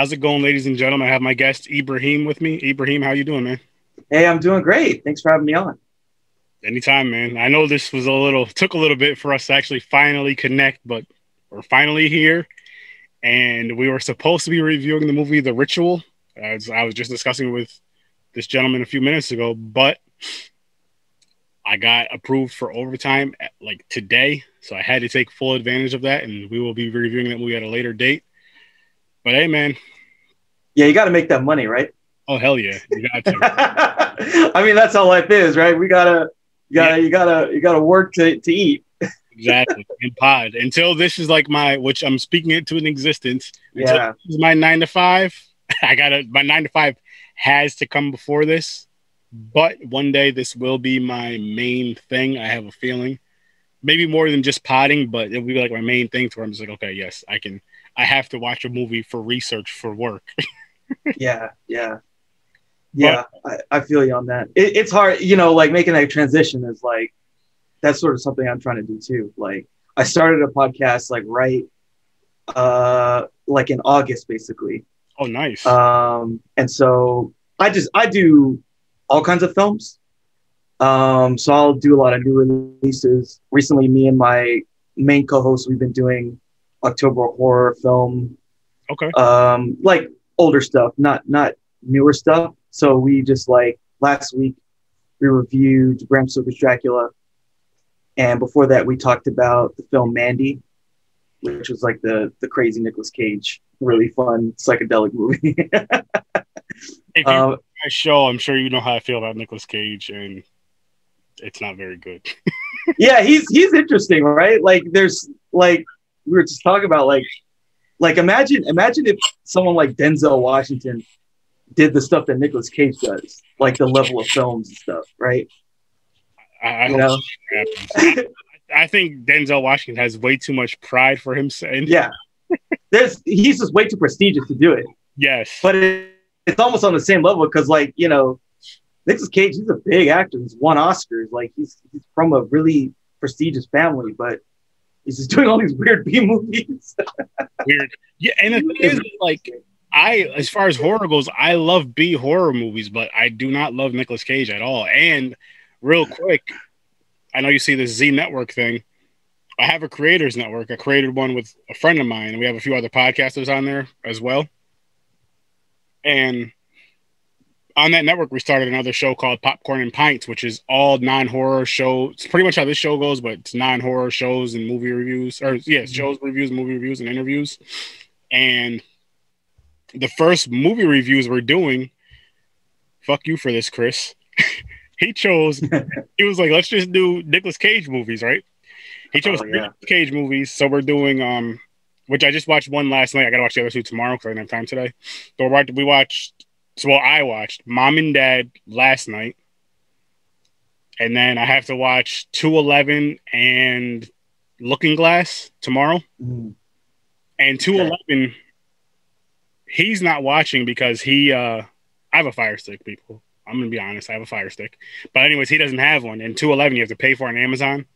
How's it going, ladies and gentlemen? I have my guest Ibrahim with me. Ibrahim, how you doing, man? Hey, I'm doing great. Thanks for having me on. Anytime, man. I know this was a little took a little bit for us to actually finally connect, but we're finally here. And we were supposed to be reviewing the movie The Ritual, as I was just discussing with this gentleman a few minutes ago, but I got approved for overtime at, like today, so I had to take full advantage of that, and we will be reviewing that movie at a later date. But hey, man. Yeah, you got to make that money, right? Oh hell yeah, you got to. I mean, that's how life is, right? We gotta, you gotta, yeah. you gotta, you gotta work to to eat. exactly, in pod. Until this is like my, which I'm speaking it to an existence. Yeah, this is my nine to five. I gotta, my nine to five has to come before this. But one day this will be my main thing. I have a feeling, maybe more than just potting, but it'll be like my main thing. To where I'm just like, okay, yes, I can I have to watch a movie for research for work. yeah, yeah, yeah. But, I, I, feel you on that. It, it's hard, you know, like making that transition is like that's sort of something I'm trying to do too. Like I started a podcast like right, uh, like in August basically. Oh, nice. Um, and so I just I do all kinds of films. Um, so I'll do a lot of new releases. Recently, me and my main co-host, we've been doing October horror film. Okay. Um, like older stuff, not not newer stuff. So we just like last week we reviewed Bram Stoker's Dracula, and before that we talked about the film Mandy, which was like the the crazy Nicolas Cage, really fun psychedelic movie. if you um, show, I'm sure you know how I feel about Nicolas Cage, and it's not very good. yeah, he's he's interesting, right? Like there's like we were just talking about like like imagine imagine if someone like Denzel Washington did the stuff that Nicolas Cage does, like the level of films and stuff, right? I, you know? I think Denzel Washington has way too much pride for himself. Yeah, there's he's just way too prestigious to do it. Yes, but it, it's almost on the same level because, like, you know, Nicolas Cage, he's a big actor. He's won Oscars. Like, he's he's from a really prestigious family, but He's just doing all these weird B movies. weird. Yeah, and the thing is, like, I, as far as horror goes, I love B horror movies, but I do not love Nicolas Cage at all. And real quick, I know you see this Z Network thing. I have a creators network. I created one with a friend of mine, and we have a few other podcasters on there as well. And on that network, we started another show called Popcorn and Pints, which is all non-horror show. It's pretty much how this show goes, but it's non-horror shows and movie reviews, or yeah, mm-hmm. shows reviews, movie reviews, and interviews. And the first movie reviews we're doing, fuck you for this, Chris. he chose. he was like, let's just do Nicolas Cage movies, right? He chose oh, yeah. Cage movies, so we're doing um, which I just watched one last night. I gotta watch the other two tomorrow because I didn't have time today. But we watched so well, I watched Mom and Dad last night, and then I have to watch Two Eleven and Looking Glass tomorrow. Mm. And Two Eleven, he's not watching because he. uh I have a Fire Stick, people. I'm gonna be honest. I have a Fire Stick, but anyways, he doesn't have one. And Two Eleven, you have to pay for on Amazon.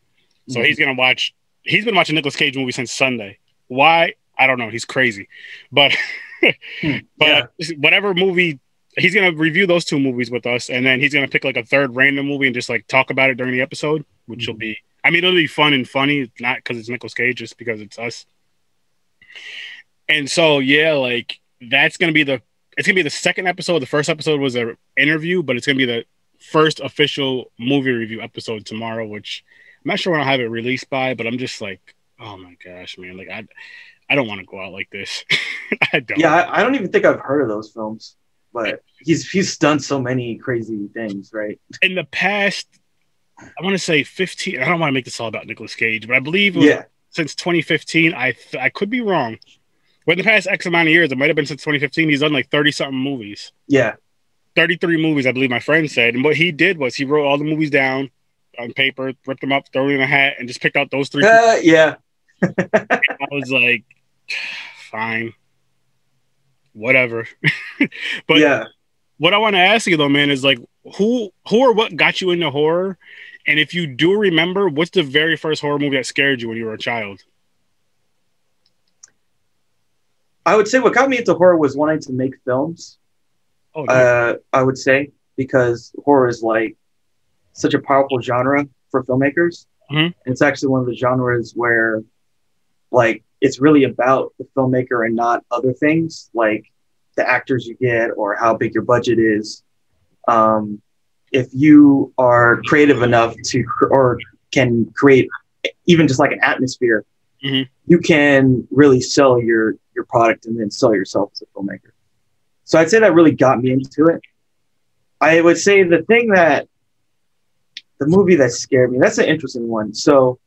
So mm-hmm. he's gonna watch. He's been watching Nicolas Cage movie since Sunday. Why? I don't know. He's crazy, but hmm. but yeah. whatever movie he's gonna review those two movies with us, and then he's gonna pick like a third random movie and just like talk about it during the episode, which mm-hmm. will be. I mean, it'll be fun and funny, not because it's Nicolas Cage, just because it's us. And so, yeah, like that's gonna be the. It's gonna be the second episode. The first episode was an interview, but it's gonna be the first official movie review episode tomorrow, which I'm not sure when I'll have it released by, but I'm just like, oh my gosh, man, like I, I don't want to go out like this. I don't. Yeah, I, I don't even think I've heard of those films but he's he's done so many crazy things, right? In the past, I want to say 15. I don't want to make this all about Nicolas Cage, but I believe Yeah. since 2015. I th- I could be wrong. But in the past X amount of years, it might have been since 2015. He's done like 30 something movies, Yeah. 33 movies, I believe my friend said. And what he did was he wrote all the movies down on paper, ripped them up, threw them in a hat, and just picked out those three. Uh, yeah. I was like, fine, whatever. but yeah. what I want to ask you though, man, is like who who or what got you into horror? And if you do remember, what's the very first horror movie that scared you when you were a child? I would say what got me into horror was wanting to make films. Oh, Uh, I would say because horror is like such a powerful genre for filmmakers. Mhm. And it's actually one of the genres where, like, it's really about the filmmaker and not other things like the actors you get or how big your budget is. Um, if you are creative enough to, or can create even just like an atmosphere, Mhm. you can really sell your your product and then sell yourself as a filmmaker. So I'd say that really got me into it. I would say the thing that the movie that scared me, that's an interesting one. So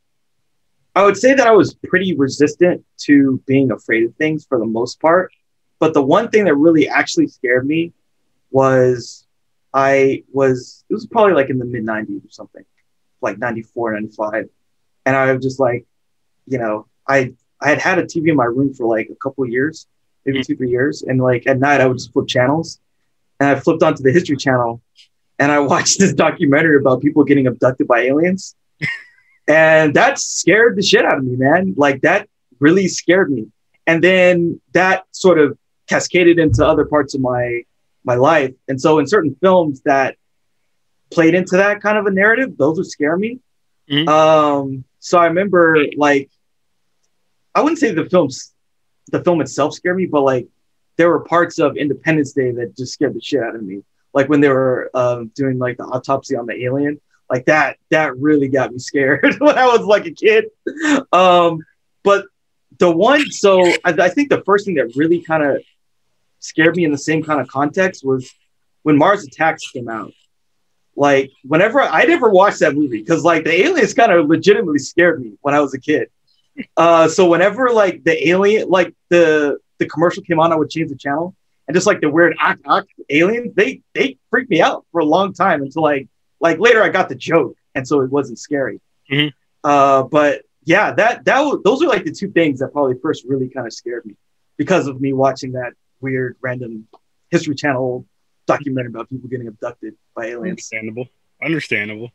I would say that I was pretty resistant to being afraid of things for the most part. But the one thing that really actually scared me was I was, it was probably like in the mid 90s or something, like 94, 95. And I was just like, you know, I, I had had a TV in my room for like a couple of years, maybe mm. two, three years. And like at night, I would just flip channels. And I flipped onto the History Channel and I watched this documentary about people getting abducted by aliens. And that scared the shit out of me, man. Like that really scared me. And then that sort of cascaded into other parts of my my life. And so in certain films that played into that kind of a narrative, those would scare me. Mhm. Um, so I remember like I wouldn't say the films the film itself scared me, but like there were parts of Independence Day that just scared the shit out of me. Like when they were um, doing like the autopsy on the alien, like that that really got me scared when I was like a kid. Um, but the one, so I, I think the first thing that really kind of scared me in the same kind of context was when Mars Attacks came out. Like whenever I never watched that movie because like the aliens kind of legitimately scared me when I was a kid. Uh, so whenever like the alien, like the the commercial came on, I would change the channel, and just like the weird ak ak aliens, they they freaked me out for a long time until like like later I got the joke, and so it wasn't scary. Mhm. Uh, but yeah, that that those are like the two things that probably first really kind of scared me because of me watching that weird random History Channel documentary about people getting abducted by aliens. Understandable. Understandable.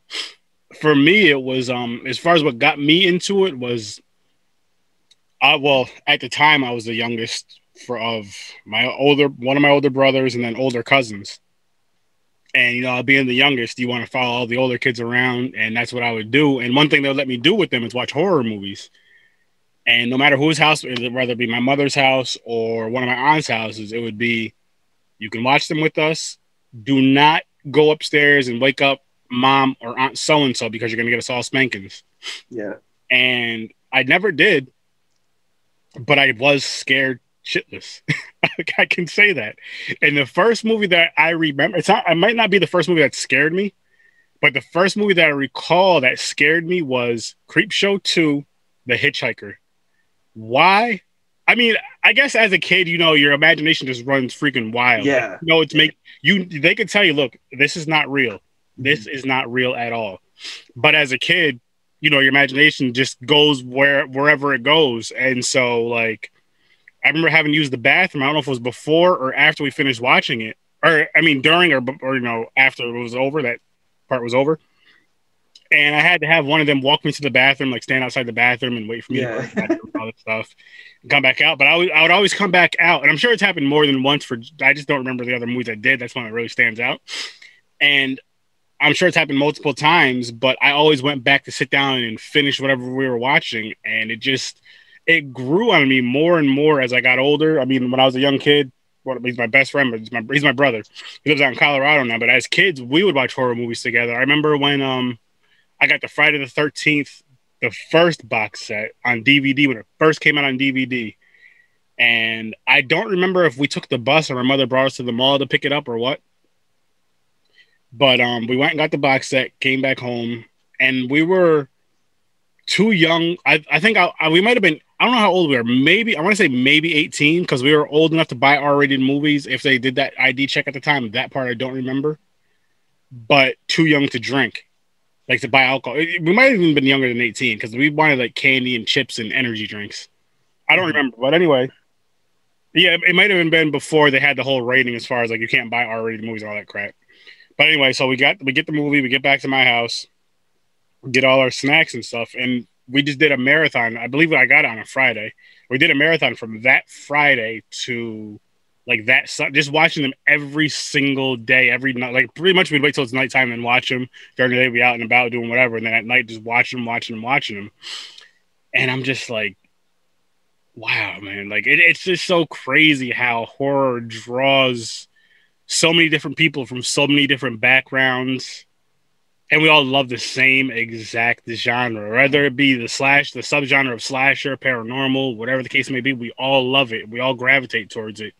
For me, it was um as far as what got me into it was I well, at the time I was the youngest for of my older one of my older brothers and then older cousins. And you know, being the youngest, you want to follow all the older kids around, and that's what I would do. And one thing they'll let me do with them is watch horror movies. And no matter whose house, whether it be my mother's house or one of my aunt's houses, it would be you can watch them with us. Do not go upstairs and wake up mom or aunt so and so because you're gonna get us all spankings. Yeah. And I never did, but I was scared shitless. I can say that. And the first movie that I remember, it's not, it might not be the first movie that scared me, but the first movie that I recall that scared me was Creepshow 2, The Hitchhiker. Why? I mean, I guess as a kid, you know, your imagination just runs freaking wild. Yeah. You know, it's make you they could tell you, look, this is not real. This mm-hmm. is not real at all. But as a kid, you know, your imagination just goes where wherever it goes. And so like I remember having used the bathroom. I don't know if it was before or after we finished watching it. Or I mean during or, or you know, after it was over, that part was over. And I had to have one of them walk me to the bathroom, like stand outside the bathroom and wait for me Yeah. to go to the bathroom all that stuff and come back out. But I would, I would always come back out. And I'm sure it's happened more than once for I just don't remember the other movies I did. That's one that really stands out. And I'm sure it's happened multiple times, but I always went back to sit down and finish whatever we were watching. And it just it grew on me more and more as I got older. I mean, when I was a young kid, well, he's my best friend, but he's my he's my brother. He lives out in Colorado now. But as kids, we would watch horror movies together. I remember when um I got the Friday the Thirteenth, the first box set on DVD when it first came out on DVD. And I don't remember if we took the bus or my mother brought us to the mall to pick it up or what. But um, we went and got the box set, came back home, and we were too young. I, I think I, I, we might have been. I don't know how old we were. Maybe I want to say maybe 18 because we were old enough to buy R-rated movies if they did that ID check at the time. That part I don't remember, but too young to drink, like to buy alcohol. We might have even been younger than 18 because we wanted like candy and chips and energy drinks. I don't mm-hmm. remember, but anyway, yeah, it might have been before they had the whole rating as far as like you can't buy R-rated movies and all that crap. But anyway, so we got we get the movie, we get back to my house, get all our snacks and stuff, and we just did a marathon. I believe I got on a Friday. We did a marathon from that Friday to like that just watching them every single day, every night. Like pretty much we'd wait till it's nighttime and watch them. During the day, we out and about doing whatever, and then at night just watching them, watching them, watching them. And I'm just like, wow, man! Like it, it's just so crazy how horror draws so many different people from so many different backgrounds and we all love the same exact genre whether it be the slash the subgenre of slasher paranormal whatever the case may be we all love it we all gravitate towards it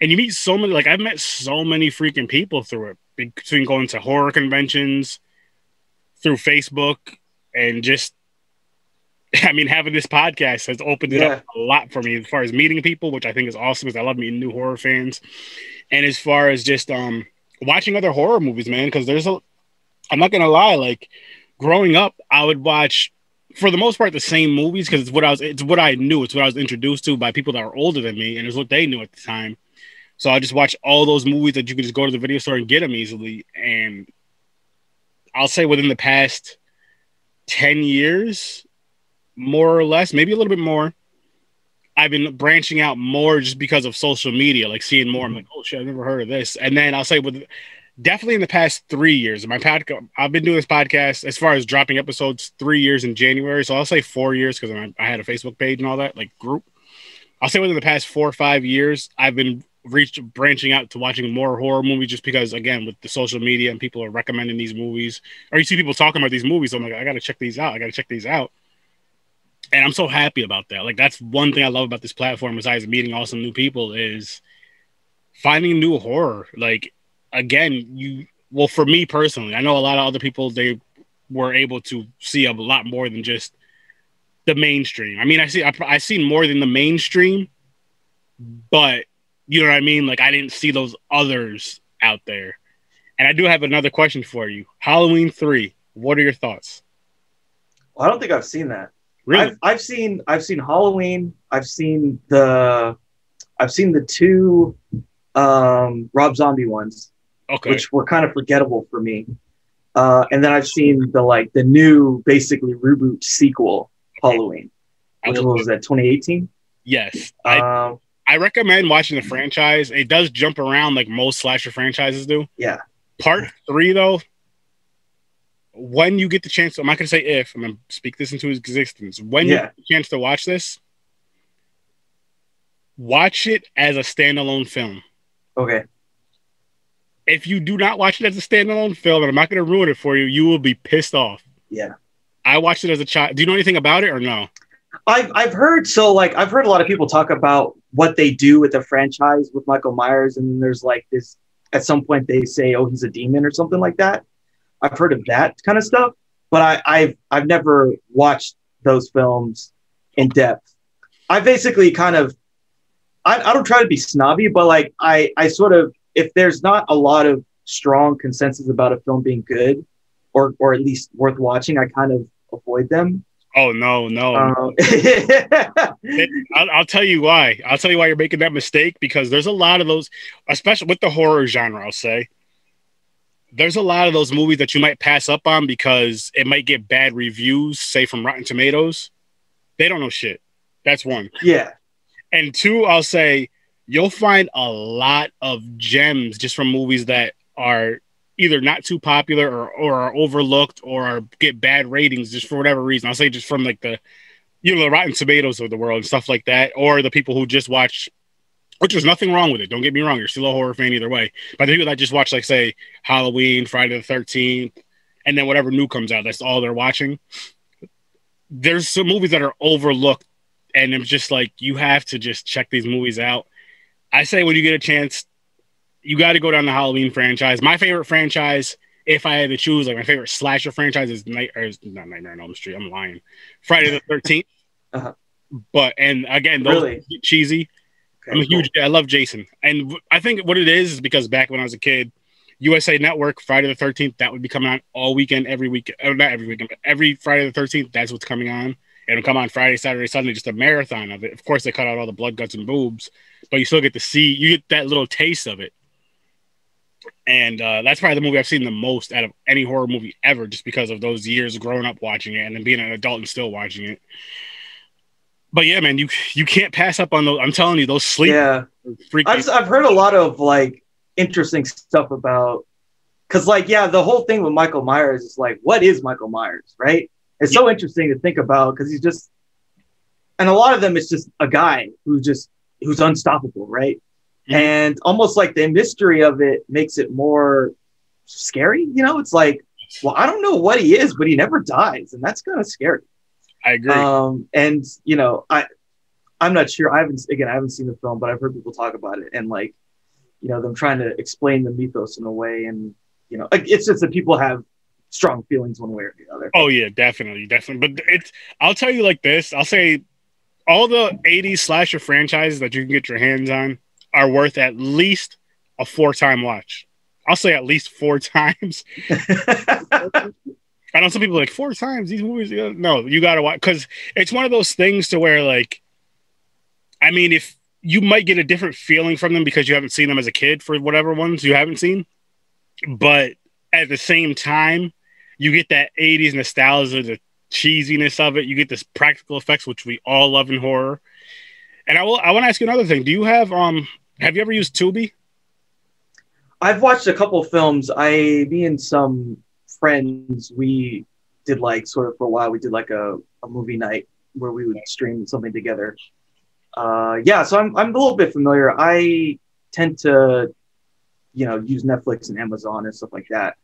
and you meet so many like i've met so many freaking people through it between going to horror conventions through facebook and just I mean, having this podcast has opened it yeah. up a lot for me as far as meeting people, which I think is awesome because I love meeting new horror fans. And as far as just um watching other horror movies, man, because there's a I'm not gonna lie, like growing up, I would watch for the most part the same movies because it's what I was it's what I knew, it's what I was introduced to by people that were older than me, and it's what they knew at the time. So I just watch all those movies that you can just go to the video store and get them easily. And I'll say within the past 10 years, more or less, maybe a little bit more, I've been branching out more just because of social media, like seeing more. I'm like, oh shit, I've never heard of this. And then I'll say with definitely in the past three years, my podcast, I've been doing this podcast as far as dropping episodes three years in January. So I'll say four years because I had a Facebook page and all that, like group. I'll say within the past four or five years, I've been reached branching out to watching more horror movies just because again with the social media and people are recommending these movies or you see people talking about these movies so i'm like i gotta check these out i gotta check these out and I'm so happy about that. Like that's one thing I love about this platform, besides meeting awesome new people, is finding new horror. Like again, you well for me personally, I know a lot of other people they were able to see a lot more than just the mainstream. I mean, I see I I seen more than the mainstream, but you know what I mean. Like I didn't see those others out there. And I do have another question for you. Halloween three. What are your thoughts? Well, I don't think I've seen that. Really? I've, I've seen I've seen Halloween. I've seen the I've seen the two um, Rob Zombie ones, okay. which were kind of forgettable for me. Uh, and then I've seen the like the new basically reboot sequel Halloween, which was that 2018. Yes, I um, I recommend watching the franchise. It does jump around like most slasher franchises do. Yeah. Part three though, when you get the chance, I'm not going to say if, I'm going to speak this into existence. When yeah. you get the chance to watch this, watch it as a standalone film. Okay. If you do not watch it as a standalone film, and I'm not going to ruin it for you, you will be pissed off. Yeah. I watched it as a child. Do you know anything about it or no? I've I've heard so like I've heard a lot of people talk about what they do with the franchise with Michael Myers, and there's like this at some point they say, oh, he's a demon or something like that. I've heard of that kind of stuff, but I, I've I've never watched those films in depth. I basically kind of I, I don't try to be snobby, but like I I sort of if there's not a lot of strong consensus about a film being good or or at least worth watching, I kind of avoid them. Oh no, no. Um, I'll, I'll, tell you why. I'll tell you why you're making that mistake because there's a lot of those, especially with the horror genre. I'll say there's a lot of those movies that you might pass up on because it might get bad reviews, say from Rotten Tomatoes. They don't know shit. That's one. Yeah. And two, I'll say you'll find a lot of gems just from movies that are either not too popular or, or are overlooked or are, get bad ratings just for whatever reason. I'll say just from like the you know the Rotten Tomatoes of the world and stuff like that, or the people who just watch which there's nothing wrong with it. Don't get me wrong. You're still a horror fan either way. But the people that just watch, like, say, Halloween, Friday the 13th, and then whatever new comes out, that's all they're watching. There's some movies that are overlooked, and it's just like you have to just check these movies out. I say when you get a chance, you got to go down the Halloween franchise. My favorite franchise if I had to choose, like my favorite slasher franchise is Night or is not Nightmare on Elm Street. I'm lying. Friday the 13th. Uh-huh. But and again, those Really? are cheesy. Okay, I'm a huge. I love Jason, and I think what it is is because back when I was a kid, USA Network Friday the 13th that would be coming on all weekend, every week. Or not every weekend, but every Friday the 13th. That's what's coming on. It'll come on Friday, Saturday, Sunday, just a marathon of it. Of course, they cut out all the blood, guts, and boobs, but you still get to see. You get that little taste of it. And uh, that's probably the movie I've seen the most out of any horror movie ever, just because of those years growing up watching it and then being an adult and still watching it. But yeah, man, you you can't pass up on those. I'm telling you, those sleep Yeah. I've I've heard a lot of like interesting stuff about because like yeah, the whole thing with Michael Myers is like, what is Michael Myers, right? It's so interesting to think about because he's just, and a lot of them it's just a guy who just who's unstoppable, right? Mhm. And almost like the mystery of it makes it more scary. You know, it's like, well, I don't know what he is, but he never dies, and that's kind of scary. I agree. Um, and you know, I I'm not sure. I haven't again, I haven't seen the film, but I've heard people talk about it and like, you know, them trying to explain the mythos in a way, and you know, like, it's just that people have strong feelings one way or the other. Oh yeah, definitely, definitely. But it's I'll tell you like this. I'll say all the 80s slasher franchises that you can get your hands on are worth at least a four time watch. I'll say at least four times. I know some people are like four times these movies. you No, you gotta watch because it's one of those things to where like, I mean, if you might get a different feeling from them because you haven't seen them as a kid for whatever ones you haven't seen, but at the same time, you get that 80s nostalgia, the cheesiness of it. You get this practical effects, which we all love in horror. And I will I want to ask you another thing. Do you have um have you ever used Tubi? I've watched a couple films. I, me and some friends, we did like sort of for a while. We did like a, a movie night where we would stream something together. Uh, yeah, so I'm I'm a little bit familiar. I tend to, you know, use Netflix and Amazon and stuff like that.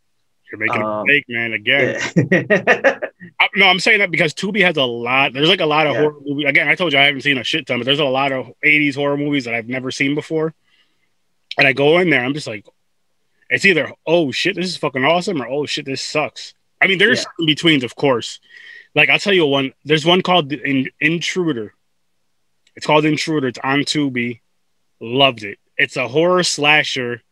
You're making a Um, mistake, man. Again, Yeah. I, no, I'm saying that because Tubi has a lot. There's like a lot of Yeah. horror movies. Again, I told you I haven't seen a shit ton, but there's a lot of 80s horror movies that I've never seen before. And I go in there, I'm just like, it's either oh shit, this is fucking awesome, or oh shit, this sucks. I mean, there's Yeah. in betweens, of course. Like I'll tell you one. There's one called The In- Intruder. It's called Intruder. It's on Tubi. Loved it. It's a horror slasher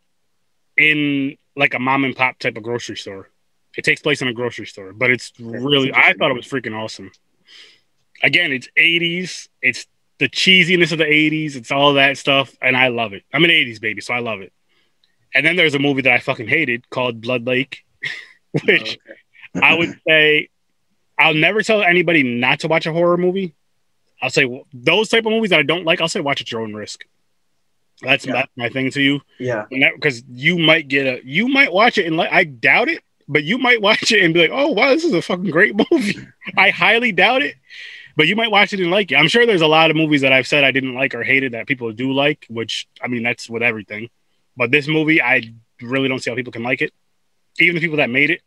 in like a mom and pop type of grocery store. It takes place in a grocery store, but it's really I thought it was freaking awesome. Again, it's 80s. It's the cheesiness of the 80s. It's all that stuff, and I love it. I'm an 80s baby, so I love it. And then there's a movie that I fucking hated called Blood Lake, oh, which I would say I'll never tell anybody not to watch a horror movie. I'll say well, those type of movies that I don't like. I'll say watch at your own risk. That's Yeah. that's my thing to you yeah. because you might get a you might watch it and like I doubt it, but you might watch it and be like, oh wow, this is a fucking great movie. I highly doubt it, but you might watch it and like it. I'm sure there's a lot of movies that I've said I didn't like or hated that people do like, which I mean that's with everything. But this movie, I really don't see how people can like it, even the people that made it.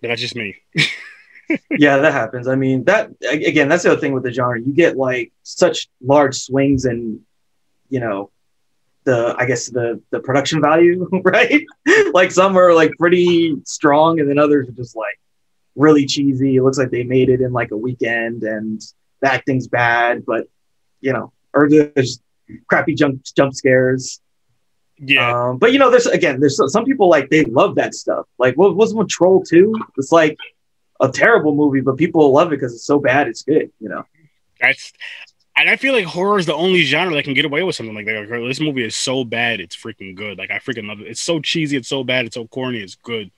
But that's just me. yeah, that happens. I mean, that again, that's the other thing with the genre. You get like such large swings and, you know, the I guess the the production value, right? like some are like pretty strong, and then others are just like really cheesy. It looks like they made it in like a weekend, and the acting's bad, but you know, or there's crappy jump jump scares. Yeah, Um, but you know, there's again, there's some- people like they love that stuff. Like, what was one Troll Two? It's like a terrible movie, but people love it because it's so bad, it's good. You know? that's. And I feel like horror is the only genre that can get away with something like that. Like, this movie is so bad, it's freaking good. Like I freaking love it. It's so cheesy, it's so bad, it's so corny, it's good.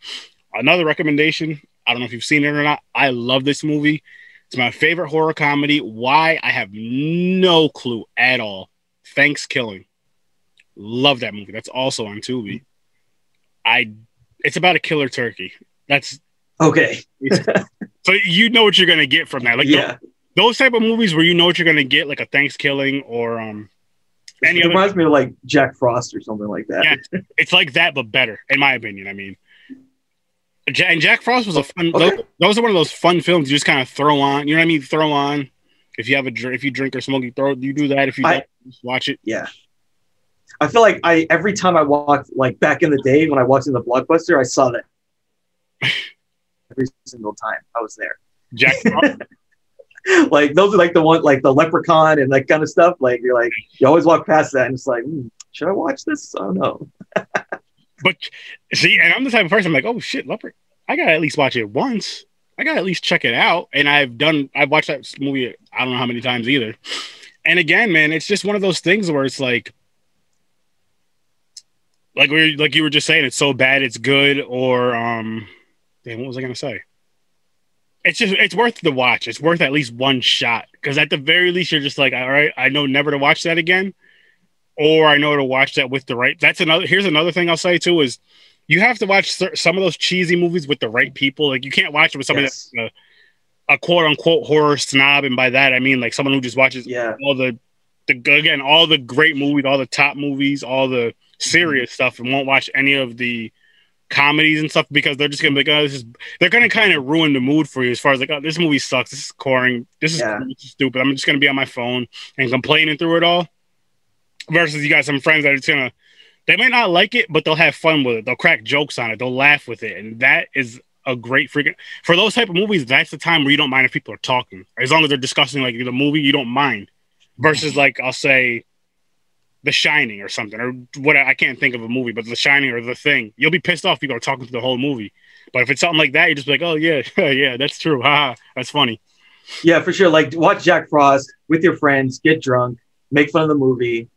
Another recommendation. I don't know if you've seen it or not. I love this movie. It's my favorite horror comedy. Why? I have no clue at all. ThanksKilling. Love that movie. That's also on Tubi. I. It's about a killer turkey. That's Okay. so you know what you're gonna get from that. Like yeah. Those type of movies where you know what you're gonna get, like a Thanksgiving or um any it other. reminds me of like Jack Frost or something like that. Yeah. It's like that, but better, in my opinion. I mean, and Jack Frost was a fun. Okay. Those, those are one of those fun films you just kind of throw on. You know what I mean? Throw on. If you have a drink, if you drink or smoke, you throw. You do that. If you I- watch it. Yeah. I feel like I every time I walked like back in the day when I walked in the blockbuster, I saw that every single time I was there. Jack Frost. like those are like the one like the leprechaun and that kind of stuff. Like you're like you always walk past that and it's like, hmm, should I watch this? I don't know. but see, and I'm the type of person I'm like, oh shit, leopard. I gotta at least watch it once. I gotta at least check it out. And I've done I've watched that movie I don't know how many times either. And again, man, it's just one of those things where it's like like we like you were just saying, it's so bad it's good, or um damn, what was I gonna say? It's just it's worth the watch. It's worth at least one shot. Because at the very least you're just like, all right, I know never to watch that again. Or I know to watch that with the right. That's another. Here's another thing I'll say too is you have to watch some of those cheesy movies with the right people. Like you can't watch it with somebody Yes. that's a, a quote unquote horror snob, and by that I mean like someone who just watches Yeah. all the the again all the great movies, all the top movies, all the serious mm-hmm. stuff, and won't watch any of the comedies and stuff because they're just gonna be like, oh, this is they're gonna kind of ruin the mood for you as far as like, oh, this movie sucks, this is boring, this is, Yeah. stupid. I'm just gonna be on my phone and complaining through it all. Versus you got some friends that are just gonna they might not like it, but they'll have fun with it. They'll crack jokes on it. They'll laugh with it, and that is a great freaking for those type of movies. That's the time where you don't mind if people are talking, as long as they're discussing like the movie, you don't mind. Versus like I'll say, The Shining or something, or what I can't think of a movie, but The Shining or The Thing. You'll be pissed off. People are talking through the whole movie. But if it's something like that, you just be like, oh yeah, yeah, that's true. Ha, that's funny. Yeah, for sure. Like watch Jack Frost with your friends, get drunk, make fun of the movie,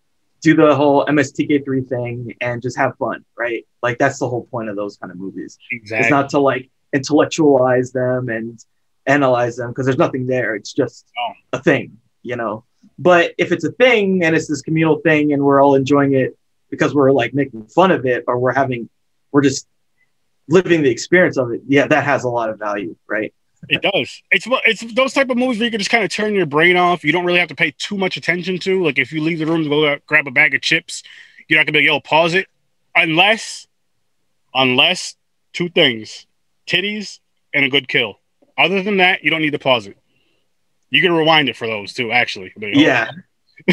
do the whole MST3K thing, and just have fun, right? Like that's the whole point of those kind of movies. Exactly. It's not to like intellectualize them and analyze them because there's nothing there. It's just Oh. a thing, you know. But if it's a thing and it's this communal thing and we're all enjoying it because we're like making fun of it or we're having, we're just living the experience of it, yeah, that has a lot of value, right? It does. It's it's those type of movies where you can just kind of turn your brain off. You don't really have to pay too much attention to. Like if you leave the room to go grab a bag of chips, you're not gonna be like, yo, pause it. Unless, unless two things: titties and a good kill. Other than that, you don't need to pause it. You can rewind it for those too. Actually, Yeah.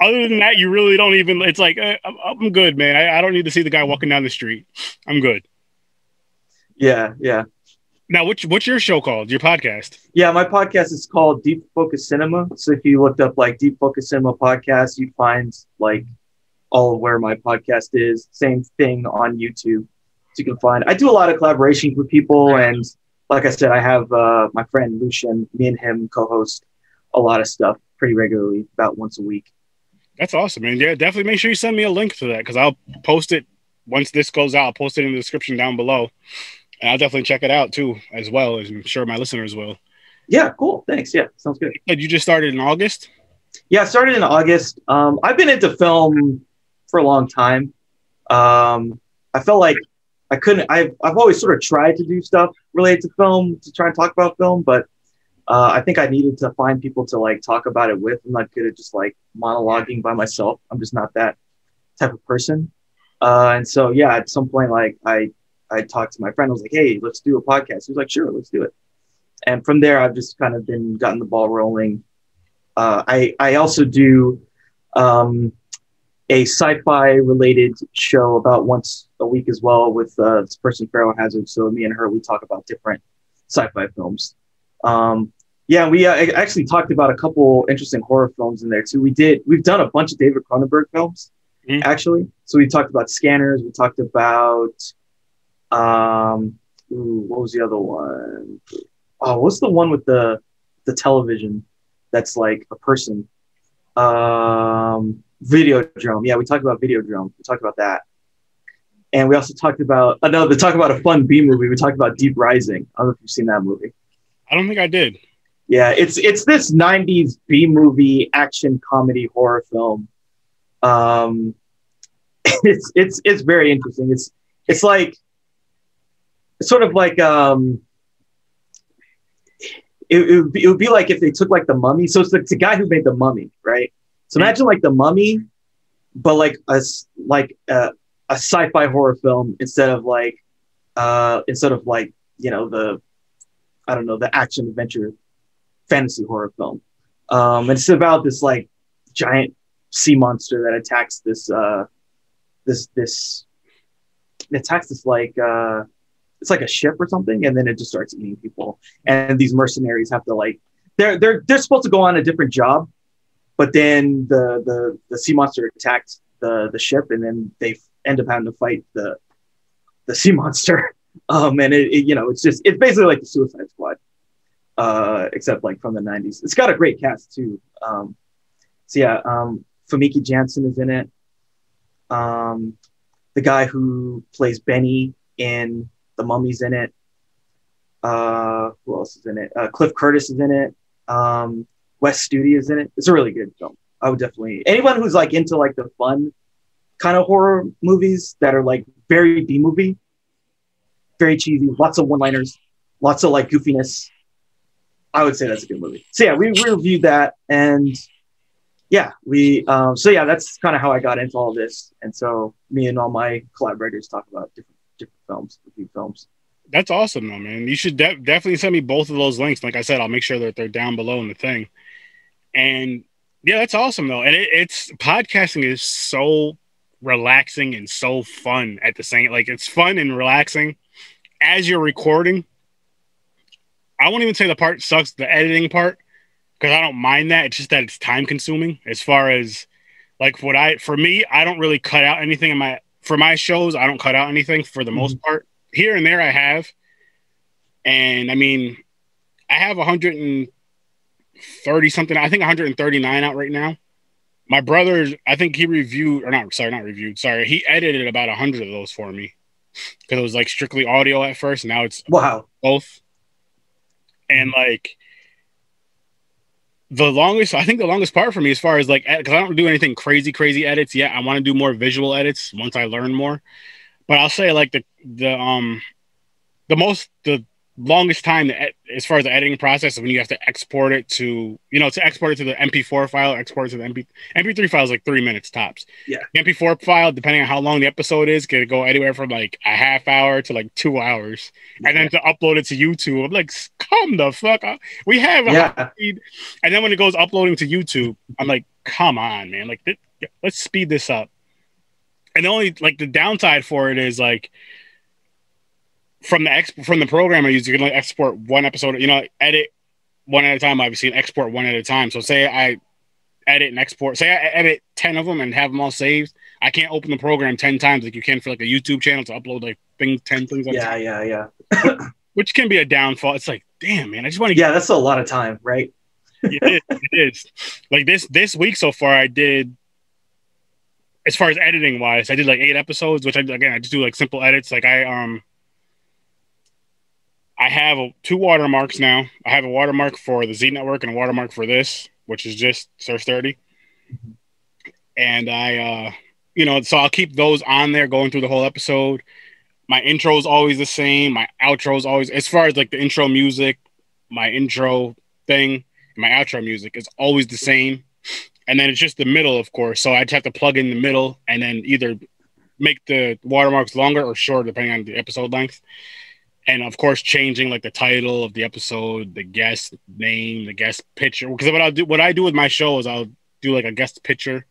Other than that, you really don't even. It's like uh, I'm, I'm good, man. I, I don't need to see the guy walking down the street. I'm good. yeah, yeah. Now, what's what's your show called? Your podcast? Yeah, my podcast is called Deep Focus Cinema. So if you looked up like Deep Focus Cinema podcast, you'd find like all of where my podcast is. Same thing on YouTube. So you can find. I do a lot of collaborations with people, and like I said, I have uh, my friend Lucian. Me and him co-host a lot of stuff pretty regularly, about once a week. That's awesome, man. Yeah, definitely make sure you send me a link to that because I'll post it once this goes out. I'll post it in the description down below, and I'll definitely check it out too, as well as I'm sure my listeners will. Yeah, cool. Thanks. Yeah, sounds good. And you just started in August. Yeah, I started in August. Um, I've been into film for a long time. Um, I felt like I couldn't. I've I've always sort of tried to do stuff related to film to try and talk about film, but uh, I think I needed to find people to like talk about it with. I'm not good at just like monologuing by myself. I'm just not that type of person. Uh, and so yeah, at some point, like I I talked to my friend. I was like, hey, let's do a podcast. He was like, sure, let's do it. And from there, I've just kind of been gotten the ball rolling. Uh, I I also do um, a sci-fi related show about once a week as well with uh, this person Pharaoh Hazard. So me and her we talk about different sci-fi films. Um, yeah, we uh, actually talked about a couple interesting horror films in there too. We did we've done a bunch of David Cronenberg films Mhm. actually. So we talked about Scanners. We talked about um, ooh, what was the other one? Oh, what's the one with the the television that's like a person? Um, Videodrome. Yeah, we talked about Videodrome. We talked about that. And we also talked about another talk about a fun B movie. We talked about Deep Rising. I don't know if you've seen that movie. I don't think I did. Yeah, it's it's this '90s B movie action comedy horror film. Um, it's it's it's very interesting. It's it's like it's sort of like um, it, it, would be, it would be like if they took like the Mummy. So it's the, it's the guy who made the Mummy, right? So imagine like the Mummy, but like a like a, a sci-fi horror film instead of like uh instead of like you know the I don't know the action adventure fantasy horror film. Um, and it's about this like giant sea monster that attacks this uh, this this attacks this like uh, it's like a ship or something, and then it just starts eating people. And these mercenaries have to like they're they're they're supposed to go on a different job, but then the the the sea monster attacked the the ship, and then they end up having to fight the the sea monster. Um, and it, it you know it's just it's basically like the Suicide Squad, uh, except like from the '90s. It's got a great cast too. Um, so yeah, um, Famke Janssen is in it. Um, the guy who plays Benny in The Mummy's in it. Uh, who else is in it? Uh, Cliff Curtis is in it. Um, Wes Studi is in it. It's a really good film. I would definitely anyone who's like into like the fun kind of horror movies that are like very B movie, very cheesy, lots of one liners, lots of like goofiness. I would say that's a good movie. So yeah, we, we reviewed that and yeah, we um, so yeah, that's kind of how I got into all this. And so me and all my collaborators talk about different different films, review films. That's awesome, though, man. You should de- definitely send me both of those links. Like I said, I'll make sure that they're down below in the thing. And yeah, that's awesome, though. And it, it's podcasting is so relaxing and so fun at the same. Like it's fun and relaxing as you're recording. I won't even say the part sucks, the editing part, because I don't mind that. It's just that it's time consuming as far as like what I for me, I don't really cut out anything in my for my shows, I don't cut out anything for the mm-hmm. most part. Here and there I have. And I mean, I have 130 something, I think 139 out right now. My brother, I think he reviewed or not, sorry, not reviewed, sorry, he edited about 100 of those for me. Because it was like strictly audio at first, now it's wow both. And like the longest i think the longest part for me as far as like because i don't do anything crazy crazy edits yet i want to do more visual edits once i learn more but i'll say like the the um the most the longest time to, as far as the editing process when you have to export it to you know to export it to the mp4 file export it to the mp mp3 file is like three minutes tops. Yeah. Mp4 file depending on how long the episode is can go anywhere from like a half hour to like two hours. Yeah. and then to upload it to youtube i'm like come the fuck up we have yeah. and then when it goes uploading to youtube i'm like come on man. Like th- let's speed this up. And the only like the downside for it is like from the ex from the program I use, you can only export one episode. You know, edit one at a time, obviously, and export one at a time. So say I edit and export. Say I edit ten of them and have them all saved. I can't open the program ten times like you can for like a YouTube channel to upload like things, ten things. yeah, yeah, yeah. Which can be a downfall. It's like, damn, man, I just want to. Yeah, that's a lot of time, right? it, is, it is. Like this this week so far, I did. As far as editing wise, I did like eight episodes, which I again I just do like simple edits. Like I um I have two watermarks now. I have a watermark for the Z Network and a watermark for this, which is just Surf 30. And I, uh, you know, so I'll keep those on there going through the whole episode. My intro is always the same. My outro is always, as far as like the intro music, my intro thing, my outro music is always the same. And then it's just the middle, of course. So I just have to plug in the middle and then either make the watermarks longer or shorter, depending on the episode length and of course changing like the title of the episode the guest name the guest picture because what i'll do what i do with my show is i'll do like a guest picture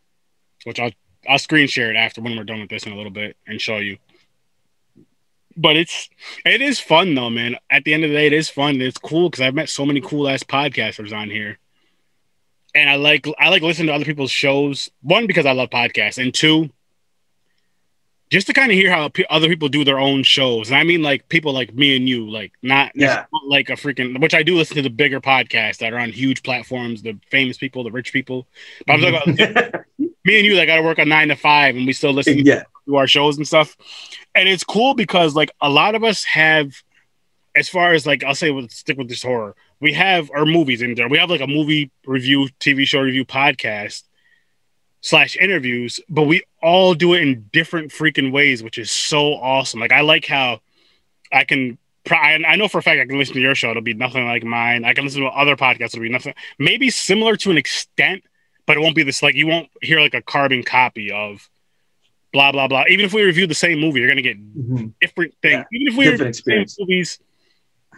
which i'll i'll screen share it after when we're done with this in a little bit and show you. But it's it is fun though man. At the end of the day it is fun. It's cool because i've met so many cool ass podcasters on here. And i like i like listening to other people's shows. One because i love podcasts and two just to kind of hear how p- other people do their own shows. And I mean, like people like me and you, like not, yeah. not like a freaking, which I do listen to the bigger podcasts that are on huge platforms, the famous people, the rich people. But I'm talking about me and you that got to work a nine to five and we still listen yeah. to our shows and stuff. And it's cool because like a lot of us have, as far as like, I'll say, we'll stick with this horror. We have our movies in there. We have like a movie review, TV show review podcast slash interviews, but we all do it in different freaking ways, which is so awesome. Like I like how I can. I know for a fact I can listen to your show; it'll be nothing like mine. I can listen to other podcasts; it'll be nothing, maybe similar to an extent, but it won't be this. Like you won't hear like a carbon copy of blah blah blah. Even if we review the same movie, you're gonna get mm-hmm. different things. Yeah. Even if we different review movies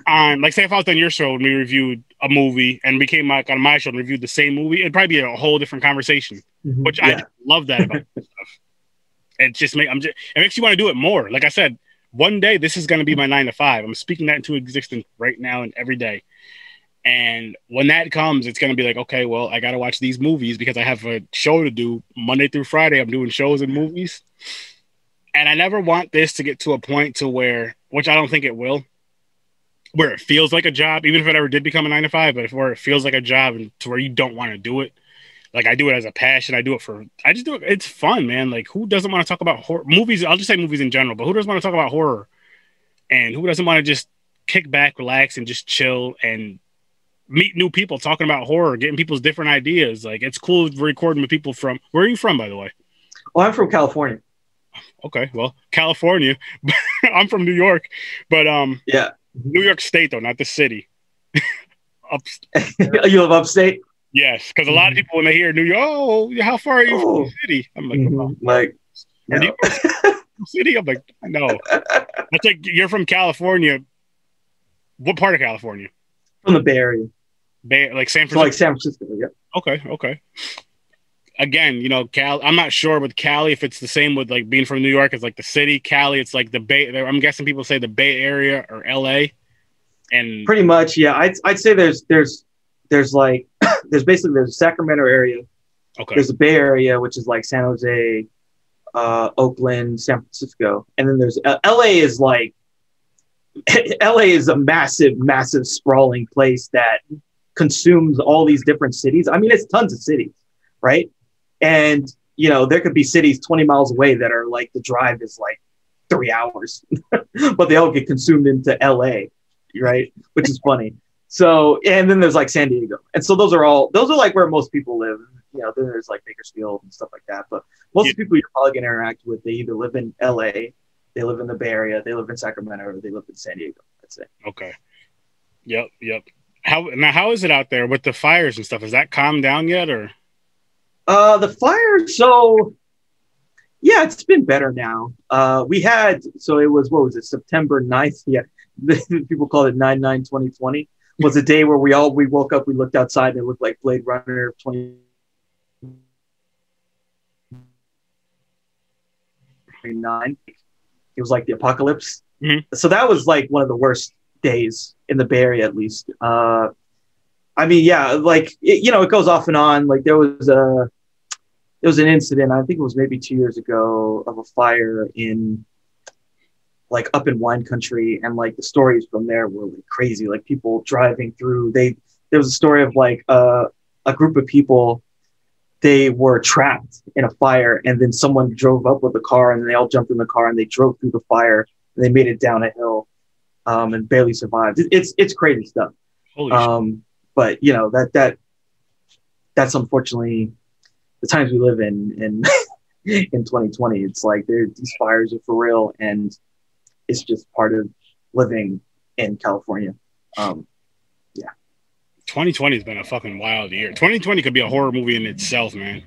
on, like, say if I was on your show and we reviewed a movie and we came like on my show and reviewed the same movie, it'd probably be a whole different conversation. Mm-hmm. Which yeah. I love that about stuff. It just make I'm just it makes you want to do it more. Like I said, one day this is going to be my nine to five. I'm speaking that into existence right now and every day. And when that comes, it's going to be like, okay, well, I got to watch these movies because I have a show to do Monday through Friday. I'm doing shows and movies. And I never want this to get to a point to where, which I don't think it will, where it feels like a job, even if it ever did become a nine to five, but if where it feels like a job and to where you don't want to do it. Like I do it as a passion. I do it for, I just do it. It's fun, man. Like who doesn't want to talk about horror movies? I'll just say movies in general, but who doesn't want to talk about horror? And who doesn't want to just kick back, relax, and just chill and meet new people talking about horror, getting people's different ideas. Like it's cool recording with people from where are you from, by the way? Oh, I'm from California. Okay, well, California. I'm from New York, but um, yeah, New York State though, not the city. Up, you live upstate. Yes, because a lot of mm-hmm. people when they hear New York, oh, how far are you oh. from the city? I'm like, mm-hmm. like, no. city. I'm like, no. I think you're from California. What part of California? From the Bay Area. Bay, like San Francisco. So like San Francisco. Yeah. Okay. Okay. Again, you know, Cal. I'm not sure with Cali if it's the same with like being from New York. It's like the city. Cali. It's like the Bay. I'm guessing people say the Bay Area or L.A. And pretty much, yeah. I'd I'd say there's there's there's like there's basically there's a Sacramento area. Okay. There's a Bay Area, which is like San Jose, uh, Oakland, San Francisco, and then there's uh, LA is like LA is a massive, massive sprawling place that consumes all these different cities. I mean, it's tons of cities, right? And you know, there could be cities 20 miles away that are like the drive is like three hours, but they all get consumed into LA, right? Which is funny. So, and then there's like San Diego. And so those are all, those are like where most people live. You know, then there's like Bakersfield and stuff like that. But most yeah. people you're probably going to interact with, they either live in LA, they live in the Bay Area, they live in Sacramento, or they live in San Diego. That's it. Okay. Yep. Yep. How now? How is it out there with the fires and stuff? Has that calmed down yet, or? Uh, the fire. So, yeah, it's been better now. Uh, we had so it was what was it September 9th? Yeah, people call it 9 9 2020 was a day where we all we woke up, we looked outside, and it looked like Blade Runner 20. 29 it was like the apocalypse mm-hmm. so that was like one of the worst days in the Bay Area, at least. Uh, I mean, yeah, like it, you know, it goes off and on. Like there was a there was an incident. I think it was maybe two years ago of a fire in like up in wine country, and like the stories from there were like crazy. Like people driving through. They there was a story of like uh, a group of people. They were trapped in a fire, and then someone drove up with a car, and they all jumped in the car, and they drove through the fire, and they made it down a hill um, and barely survived. It, it's it's crazy stuff. Um, but you know that that that's unfortunately the times we live in in in 2020. It's like these fires are for real, and it's just part of living in California. Um, yeah. 2020 has been a fucking wild year. 2020 could be a horror movie in itself, man.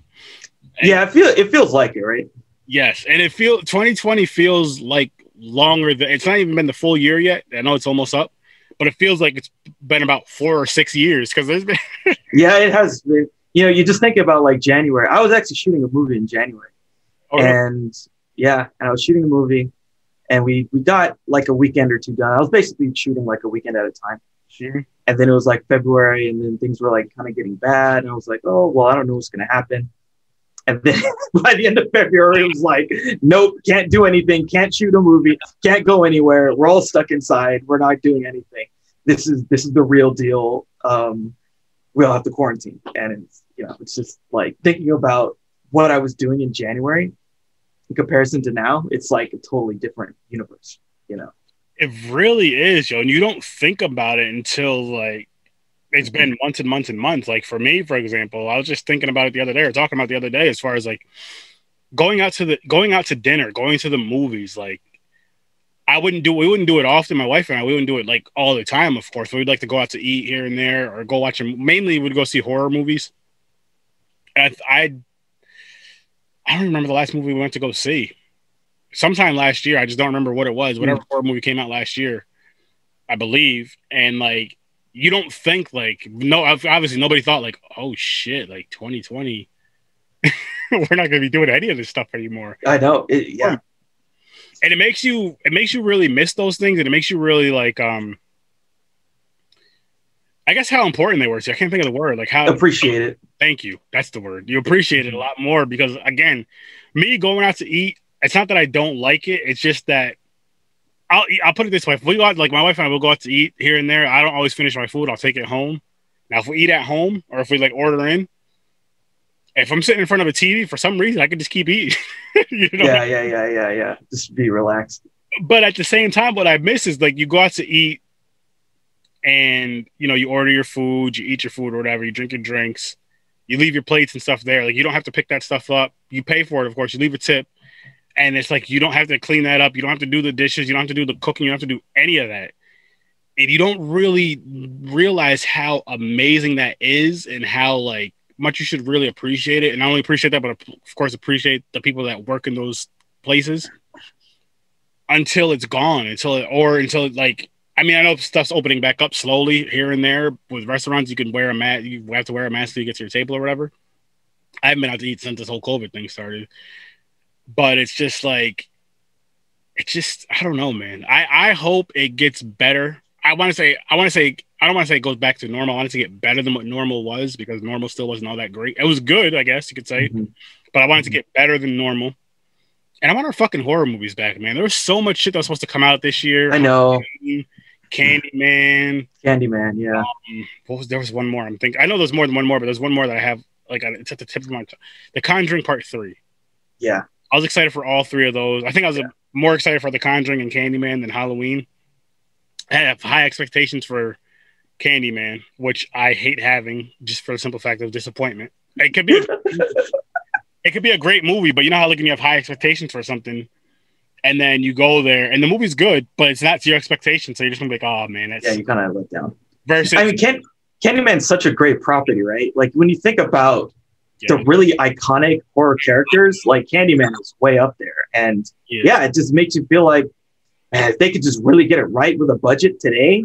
And yeah, it feel it feels like it, right? Yes, and it feels 2020 feels like longer than it's not even been the full year yet. I know it's almost up, but it feels like it's been about four or six years because there's been. yeah, it has. Been. You know, you just think about like January. I was actually shooting a movie in January, oh, and yeah, and I was shooting a movie, and we we got like a weekend or two done. I was basically shooting like a weekend at a time. Sure. And then it was like February, and then things were like kind of getting bad, and I was like, oh well, I don't know what's gonna happen. And then by the end of February, it was like, nope, can't do anything, can't shoot a movie, can't go anywhere. We're all stuck inside. We're not doing anything. This is this is the real deal. Um, we all have to quarantine, and it's you know, it's just like thinking about what I was doing in January in comparison to now. It's like a totally different universe. You know, it really is, yo. And you don't think about it until like it's been months and months and months. Like for me, for example, I was just thinking about it the other day or talking about the other day as far as like going out to the going out to dinner, going to the movies, like I wouldn't do we wouldn't do it often. My wife and I we wouldn't do it like all the time, of course. We'd like to go out to eat here and there or go watch them. Mainly we'd go see horror movies. And I, I I don't remember the last movie we went to go see. Sometime last year, I just don't remember what it was. Whatever mm. horror movie came out last year, I believe. And like you don't think like no obviously nobody thought like oh shit like 2020 we're not going to be doing any of this stuff anymore. I know. It, yeah. And it makes you it makes you really miss those things, and it makes you really like um. I guess how important they were. So I can't think of the word. Like how Appreciate it. Thank you. That's the word. You appreciate it a lot more because again, me going out to eat, it's not that I don't like it. It's just that I'll I'll put it this way: if we go out, like my wife and I will go out to eat here and there, I don't always finish my food. I'll take it home. Now, if we eat at home or if we like order in, if I'm sitting in front of a TV for some reason, I can just keep eating. you know? Yeah, yeah, yeah, yeah, yeah. Just be relaxed. But at the same time, what I miss is like you go out to eat, and you know you order your food, you eat your food or whatever, you drink your drinks, you leave your plates and stuff there. Like you don't have to pick that stuff up. You pay for it, of course. You leave a tip and it's like you don't have to clean that up. You don't have to do the dishes. You don't have to do the cooking. You don't have to do any of that. And you don't really realize how amazing that is and how like much you should really appreciate it. And not only appreciate that, but of course appreciate the people that work in those places until it's gone. Until it, or until like I mean I know stuff's opening back up slowly here and there with restaurants. You can wear a mask. You have to wear a mask to get to your table or whatever. I haven't been out to eat since this whole COVID thing started but it's just like it's just I don't know, man. I I hope it gets better. I want to say I want to say I don't want to say it goes back to normal. I want it to get better than what normal was because normal still wasn't all that great. It was good, I guess you could say, mm-hmm. but I wanted to get better than normal. And I want our fucking horror movies back, man. There was so much shit that was supposed to come out this year. I know. Candyman. Candyman, yeah. Um, what was there was one more? I'm thinking. I know there's more than one more, but there's one more that I have like it's at the tip of my tongue. The Conjuring Part Three. Yeah. I was excited for all three of those. I think I was yeah. more excited for The Conjuring and Candyman than Halloween. I have high expectations for Candyman, which I hate having just for the simple fact of disappointment. It could be, a, it could be a great movie, but you know how like when you have high expectations for something, and then you go there and the movie's good, but it's not to your expectations, so you're just gonna be like, oh man, that's yeah, you kind of let down. Versus, I mean, Can- Candyman's such a great property, right? Like when you think about yeah. the really iconic horror characters, like Candyman is way up there. And yeah. yeah. it just makes you feel like, man, if they could just really get it right with a budget today,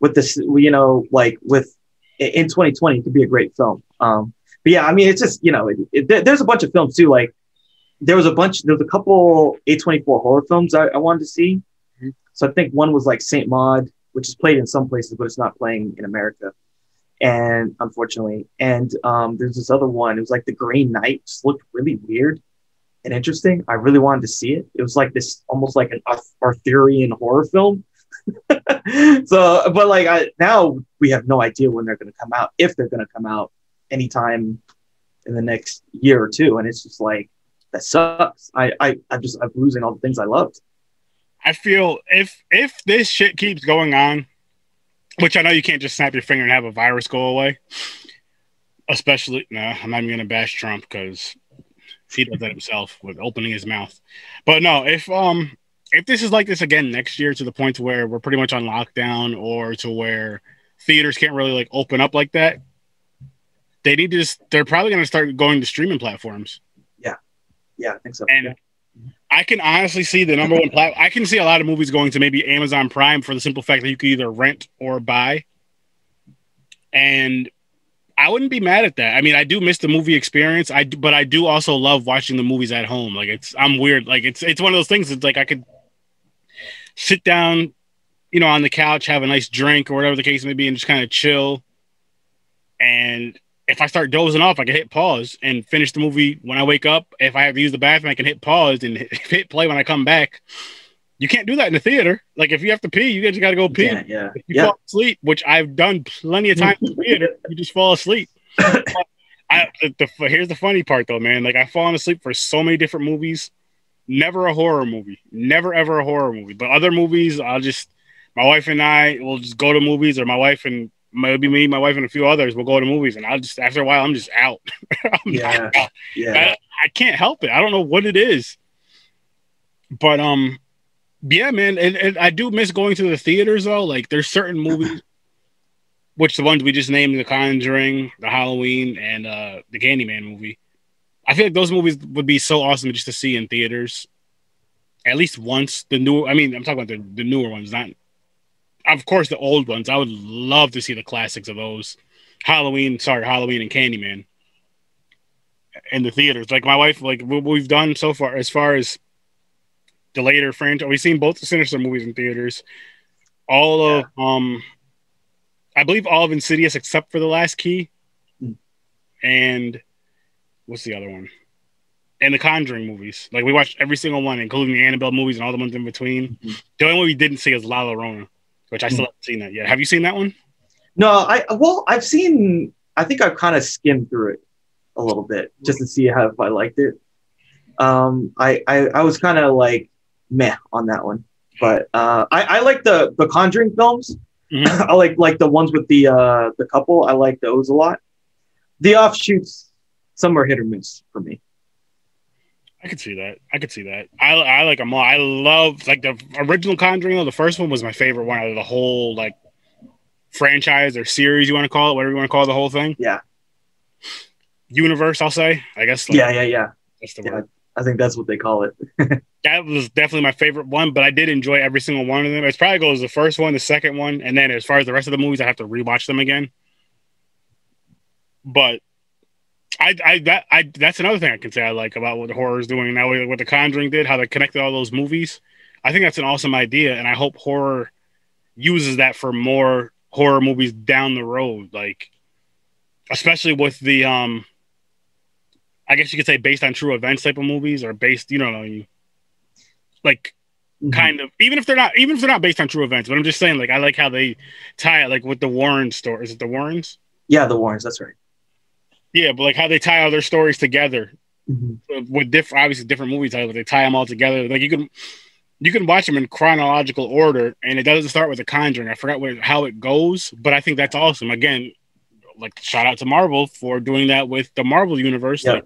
with this, you know, like with in 2020, it could be a great film. Um, but yeah, I mean, it's just, you know, it, it, there's a bunch of films too. Like there was a bunch, there was a couple A24 horror films I, I wanted to see. Mm-hmm. So I think one was like Saint Maud, which is played in some places, but it's not playing in America and unfortunately, and um, there's this other one. It was like the Green Knight. Just looked really weird and interesting. I really wanted to see it. It was like this, almost like an Arthurian horror film. so, but like I, now we have no idea when they're going to come out, if they're going to come out anytime in the next year or two. And it's just like that sucks. I, I, I'm just I'm losing all the things I loved. I feel if if this shit keeps going on, which I know you can't just snap your finger and have a virus go away. Especially, no, I'm not even gonna bash Trump because he does that himself with opening his mouth. But no, if um if this is like this again next year to the point to where we're pretty much on lockdown or to where theaters can't really like open up like that, they need to just they're probably gonna start going to streaming platforms. Yeah. Yeah, I think so. And yeah. I can honestly see the number one plat. I can see a lot of movies going to maybe Amazon Prime for the simple fact that you could either rent or buy. And I wouldn't be mad at that. I mean, I do miss the movie experience. I do, but I do also love watching the movies at home. Like it's I'm weird. Like it's it's one of those things. It's like I could sit down, you know, on the couch, have a nice drink or whatever the case may be, and just kind of chill. And if I start dozing off, I can hit pause and finish the movie when I wake up. If I have to use the bathroom, I can hit pause and hit play when I come back. You can't do that in the theater. Like if you have to pee, you just got to go pee. Yeah, yeah. If you yeah. fall asleep, which I've done plenty of times in the theater, you just fall asleep. I, the, the, here's the funny part though, man. Like I've fallen asleep for so many different movies. Never a horror movie. Never ever a horror movie. But other movies, I'll just my wife and I will just go to movies, or my wife and maybe me, my wife, and a few others will go to movies, and I'll just after a while, I'm just out. I'm yeah, out. yeah. I, I, can't help it. I don't know what it is, but um, yeah, man, and, and I do miss going to the theaters though. Like, there's certain movies, which the ones we just named, The Conjuring, The Halloween, and uh the Candyman movie. I feel like those movies would be so awesome just to see in theaters, at least once. The new, I mean, I'm talking about the, the newer ones, not of course, the old ones. I would love to see the classics of those. Halloween, sorry, Halloween and Candyman. in the theaters. Like my wife, like what we've done so far, as far as the later franchise, we've seen both the Sinister movies in theaters. All of um, I believe all of Insidious except for the Last Key, Hmm. and what's the other one? And the Conjuring movies. Like we watched every single one, including the Annabelle movies and all the ones in between. Mhm. The only one we didn't see is La Llorona, which I still haven't seen that yet. Have you seen that one? No, I well, I've seen. I think I've kind of skimmed through it a little bit just to see how if I liked it. Um, I I, I was kind of like meh on that one, but uh, I I like the the Conjuring films. Mhm. I like like the ones with the uh the couple. I like those a lot. The offshoots, some are hit or miss for me. I could see that. I could see that. I, I like them all. I love like the original Conjuring. Though the first one was my favorite one out of the whole like franchise or series you want to call it, whatever you want to call the whole thing. Yeah. Universe, I'll say. I guess. Like, Yeah, yeah, yeah. That's the Yeah. word. I think that's what they call it. That was definitely my favorite one, but I did enjoy every single one of them. It's probably goes the first one, the second one, and then as far as the rest of the movies, I have to rewatch them again. But I, I that I that's another thing I can say I like about what the horror is doing now, what the Conjuring did, how they connected all those movies. I think that's an awesome idea, and I hope horror uses that for more horror movies down the road, like especially with the um. I guess you could say based on true events type of movies, or based, you know, you- like Mhm. kind of even if they're not even if they're not based on true events but i'm just saying like i like how they tie it like with the warren story is it the warrens Yeah, the Warrens. That's right. Yeah but like how they tie all their stories together Mhm. with different obviously different movie titles they tie them all together. Like you can you can watch them in chronological order and it doesn't start with the conjuring. I forgot what, how it goes but i think that's awesome. Again like shout out to marvel for doing that with the marvel universe. Yeah. like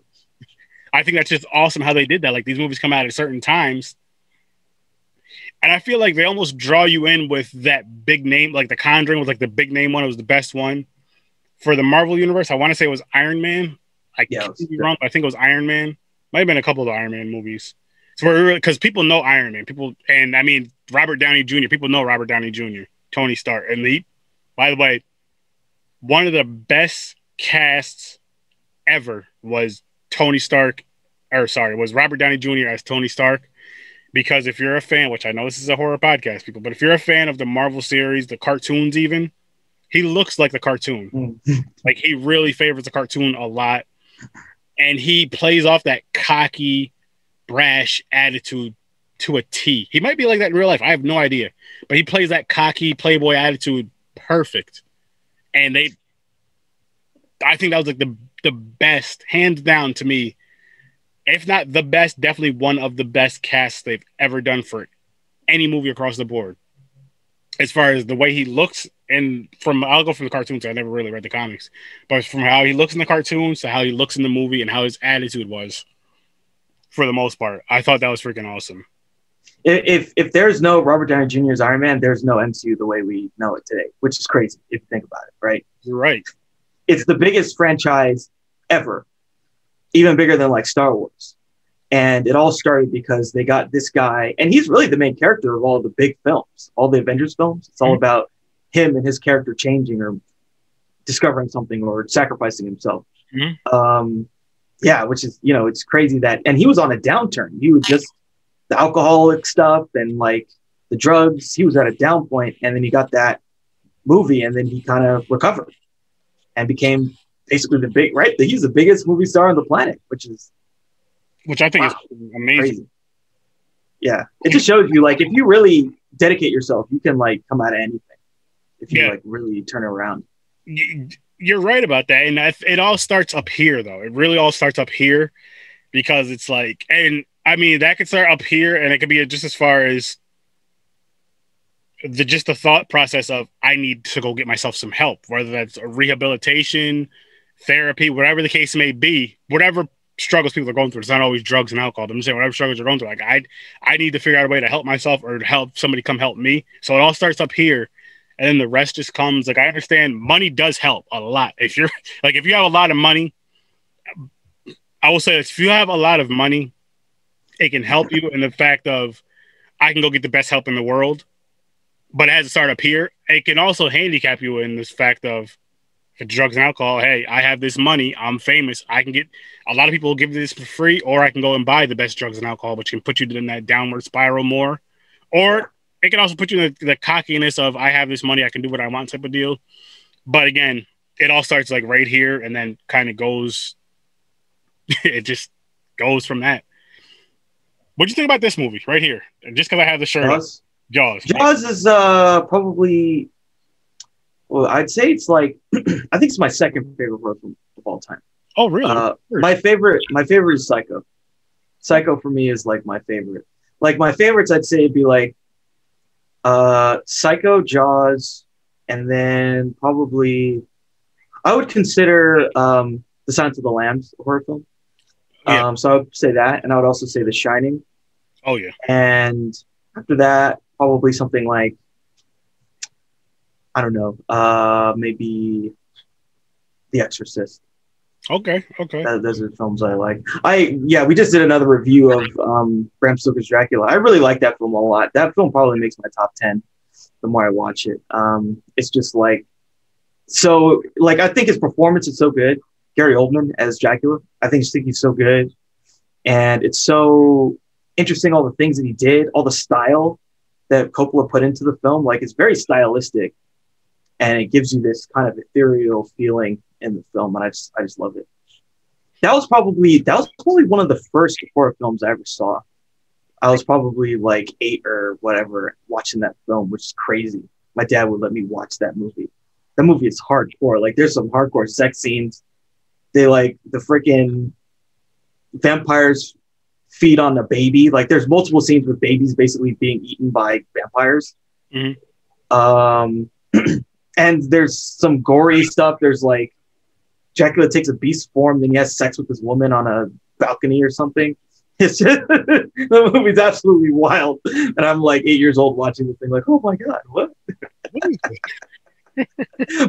i think that's just awesome how they did that. Like these movies come out at certain times. And I feel like they almost draw you in with that big name, like the Conjuring was like the big name one. It was the best one for the Marvel universe. I want to say it was Iron Man. I Yeah, could be wrong, but I think it was Iron Man. Might have been a couple of the Iron Man movies. So because people know Iron Man, people, and I mean Robert Downey Jr. People know Robert Downey Jr. Tony Stark, and the by the way, one of the best casts ever was Tony Stark, or sorry, was Robert Downey Jr. as Tony Stark. Because if you're a fan, which I know this is a horror podcast, people, but if you're a fan of the Marvel series, the cartoons, even, he looks like the cartoon. Mm. Like he really favors the cartoon a lot, and he plays off that cocky, brash attitude to a T. He might be like that in real life. I have no idea, but he plays that cocky playboy attitude perfect. And they, I think that was like the the best, hands down to me, if not the best, definitely one of the best casts they've ever done for any movie across the board. As far as the way he looks, and from I'll go from the cartoons. I never really read the comics, but from how he looks in the cartoons to how he looks in the movie and how his attitude was, for the most part, I thought that was freaking awesome. If, if there's no Robert Downey Jr.'s Iron Man, there's no MCU the way we know it today, which is crazy if you think about it, right? You're right. It's the biggest franchise ever, even bigger than like Star Wars. And it all started because they got this guy, and he's really the main character of all the big films, all the Avengers films. It's all Mhm. about him and his character changing or discovering something or sacrificing himself. Mhm. Um, yeah, which is you know it's crazy that, and he was on a downturn. He was just the alcoholic stuff and like the drugs. He was at a down point, and then he got that movie, and then he kind of recovered and became basically the big right. He's the biggest movie star on the planet, which is Which I think Wow. is amazing. crazy. Yeah, it just shows you like if you really dedicate yourself, you can like come out of anything if you Yeah. like really turn around. You- You're right about that, and it all starts up here, though. It really all starts up here because it's like, and I mean, that could start up here, and it could be just as far as the just the thought process of I need to go get myself some help, whether that's a rehabilitation, therapy, whatever the case may be, whatever struggles people are going through. It's not always drugs and alcohol. I'm just saying whatever struggles you're going through. Like I, I need to figure out a way to help myself or help somebody come help me. So it all starts up here, and then the rest just comes. Like I understand money does help a lot. If you're like if you have a lot of money, I will say this, if you have a lot of money, it can help you in the fact of I can go get the best help in the world. But it has to start up here. It can also handicap you in this fact of drugs and alcohol. Hey, I have this money. I'm famous. I can get a lot of people will give this for free, or I can go and buy the best drugs and alcohol, which can put you in that downward spiral more. Or it can also put you in the, the cockiness of I have this money, I can do what I want type of deal. But again, it all starts like right here and then kind of goes it just goes from that. What do you think about this movie right here? Just because I have the shirt. Jaws. Jaws. Jaws is uh probably well, I'd say it's like I think it's my second favorite horror film of all time. Oh, really? Uh, my favorite, my favorite is Psycho. Psycho for me is like my favorite. Like my favorites, I'd say it'd be like uh, Psycho, Jaws, and then probably I would consider um, The Silence of the Lambs a horror film. Yeah. Um, so I would say that, and I would also say The Shining, oh, yeah. and after that, probably something like I don't know, uh, maybe The Exorcist. Okay. Okay. That, those are films I like. I yeah, we just did another review of um, Bram Stoker's Dracula. I really like that film a lot. That film probably makes my top ten. The more I watch it, um, it's just like so. Like I think his performance is so good. Gary Oldman as Dracula. I think, just think he's so good, and it's so interesting. All the things that he did, all the style that Coppola put into the film. Like it's very stylistic, and it gives you this kind of ethereal feeling in the film, and I just I just love it. That was probably that was probably one of the first horror films I ever saw. I was probably like eight or whatever watching that film, which is crazy. My dad would let me watch that movie. That movie is hardcore. Like there's some hardcore sex scenes. They like the freaking vampires feed on a baby. Like there's multiple scenes with babies basically being eaten by vampires. Mhm. Um, and there's some gory stuff. There's like Dracula takes a beast form, then he has sex with this woman on a balcony or something. It's just the movie's absolutely wild, and I'm like eight years old watching the thing, like, oh my god, what? This?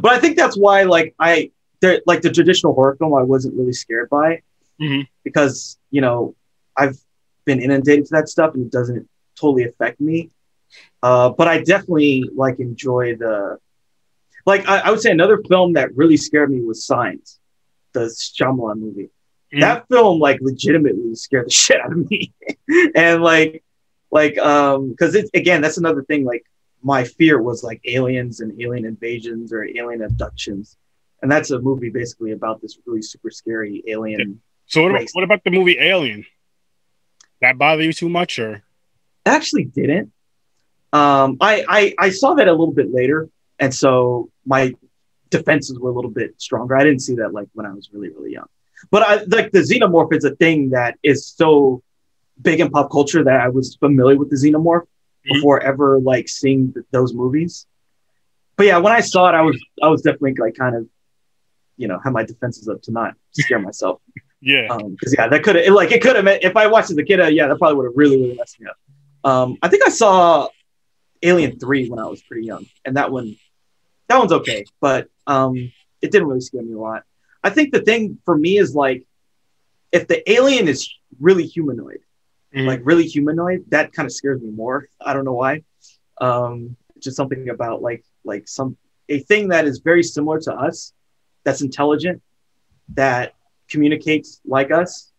But I think that's why, like, I there- like the traditional horror film, I wasn't really scared by Mhm. because you know I've been inundated to that stuff, and it doesn't totally affect me. Uh, but I definitely like enjoy the like I, I would say another film that really scared me was Signs, the Shyamalan movie. Mhm. That film like legitimately scared the shit out of me, and like like um because it's again that's another thing like my fear was like aliens and alien invasions or alien abductions, and that's a movie basically about this really super scary alien. So what about, what about the movie Alien? That bother you too much, or actually didn't. Um, I, I I saw that a little bit later, and so my defenses were a little bit stronger. I didn't see that like when I was really really young. But I like the xenomorph is a thing that is so big in pop culture that I was familiar with the xenomorph Mhm. before ever like seeing th- those movies. But yeah, when I saw it, I was I was definitely like kind of, you know, had my defenses up to not scare myself. yeah, because yeah, that could have like it could have if I watched it as a kid, uh, yeah, that probably would have really really messed me up. Um, I think I saw Alien Three when I was pretty young, and that one, that one's okay, but um, it didn't really scare me a lot. I think the thing for me is like, if the alien is really humanoid, Mhm. like really humanoid, that kind of scares me more. I don't know why. Um, just something about like like some a thing that is very similar to us, that's intelligent, that communicates like us,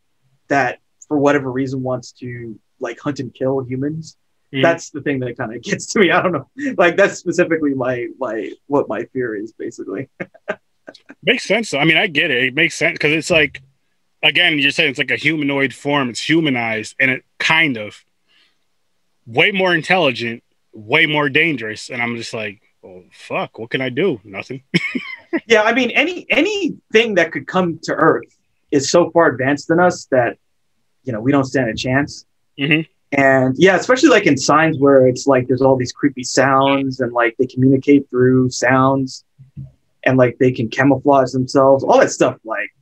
that for whatever reason wants to like hunt and kill humans. Mhm. That's the thing that kind of gets to me. I don't know. Like that's specifically my my what my fear is basically. makes sense. though. I mean, I get it. It makes sense because it's like, again, you're saying it's like a humanoid form. It's humanized, and it kind of way more intelligent, way more dangerous. And I'm just like, oh fuck, what can I do? Nothing. yeah, I mean any anything that could come to Earth is so far advanced than us that you know we don't stand a chance. Mhm. And yeah, especially like in signs where it's like there's all these creepy sounds and like they communicate through sounds and like they can camouflage themselves, all that stuff. Like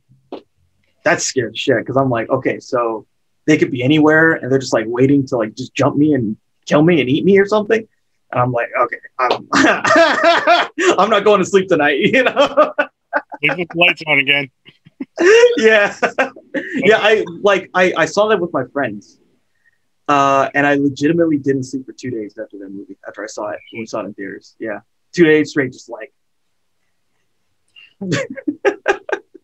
that's scared shit because I'm like, okay, so they could be anywhere and they're just like waiting to like just jump me and kill me and eat me or something. And I'm like, okay, I'm, I'm not going to sleep tonight, you know? Leave the lights on again. yeah yeah i like I, I saw that with my friends uh and i legitimately didn't sleep for two days after that movie after i saw it when we saw it in theaters yeah two days straight just like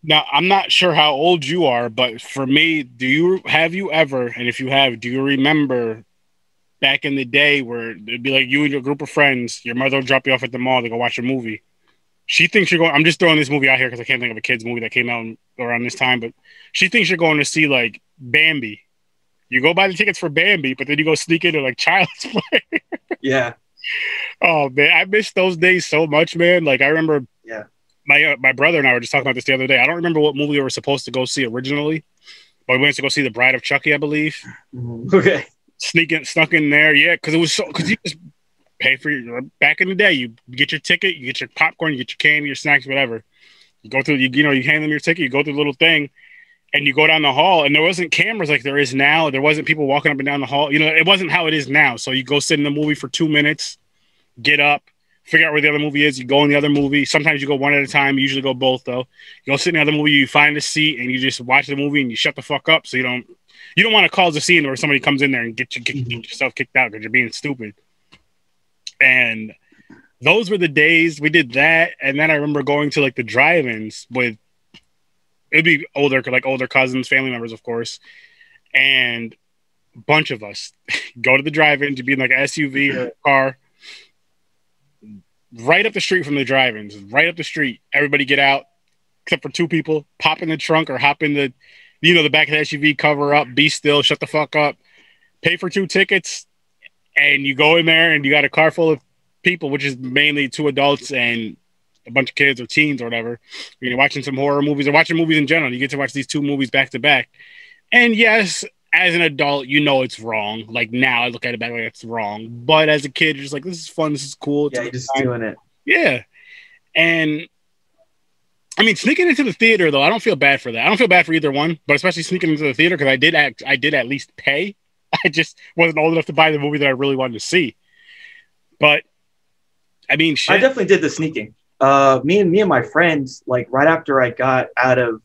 Now, I'm not sure how old you are, but for me, do you have you ever, and if you have, do you remember back in the day where it'd be like you and your group of friends, your mother will drop you off at the mall to go watch a movie. She thinks you're going. I'm just throwing this movie out here because I can't think of a kids movie that came out around this time, but she thinks you're going to see like Bambi. You go buy the tickets for Bambi, but then you go sneak into like Child's Play. Yeah. oh man, I miss those days so much, man. Like I remember Yeah. my uh, my brother and I were just talking about this the other day. I don't remember what movie we were supposed to go see originally, but we went to go see The Bride of Chucky, I believe. Mhm. Okay. Sneaking snuck in there, yeah, because it was so because you just pay for your back in the day. You get your ticket, you get your popcorn, you get your candy, your snacks, whatever. You go through, you, you know, you hand them your ticket, you go through the little thing, and you go down the hall. And there wasn't cameras like there is now. There wasn't people walking up and down the hall. You know, it wasn't how it is now. So you go sit in the movie for two minutes, get up, figure out where the other movie is. You go in the other movie. Sometimes you go one at a time. You usually go both though. You go sit in the other movie. You find a seat and you just watch the movie and you shut the fuck up. So you don't you don't want to cause a scene where somebody comes in there and get you get, mm-hmm. get yourself kicked out because you're being stupid. And those were the days we did that. And then I remember going to like the drive-ins with it'd be older like older cousins, family members, of course, and a bunch of us go to the drive-in to be in like an SUV or a car right up the street from the drive-ins, right up the street. Everybody get out, except for two people. Pop in the trunk or hop in the, you know, the back of the SUV. Cover up, be still, shut the fuck up. Pay for two tickets, and you go in there and you got a car full of people, which is mainly two adults and a bunch of kids or teens or whatever. You're watching some horror movies or watching movies in general. You get to watch these two movies back to back. And yes, as an adult, you know it's wrong. Like now, I look at it back like it's wrong. But as a kid, you're just like, this is fun. This is cool. It's Yeah, you're just time. doing it. Yeah. And I mean, sneaking into the theater though, I don't feel bad for that. I don't feel bad for either one, but especially sneaking into the theater because I did act, I did at least pay. I just wasn't old enough to buy the movie that I really wanted to see. But I mean, shit. I definitely did the sneaking. Uh, me and me and my friends, like right after I got out of,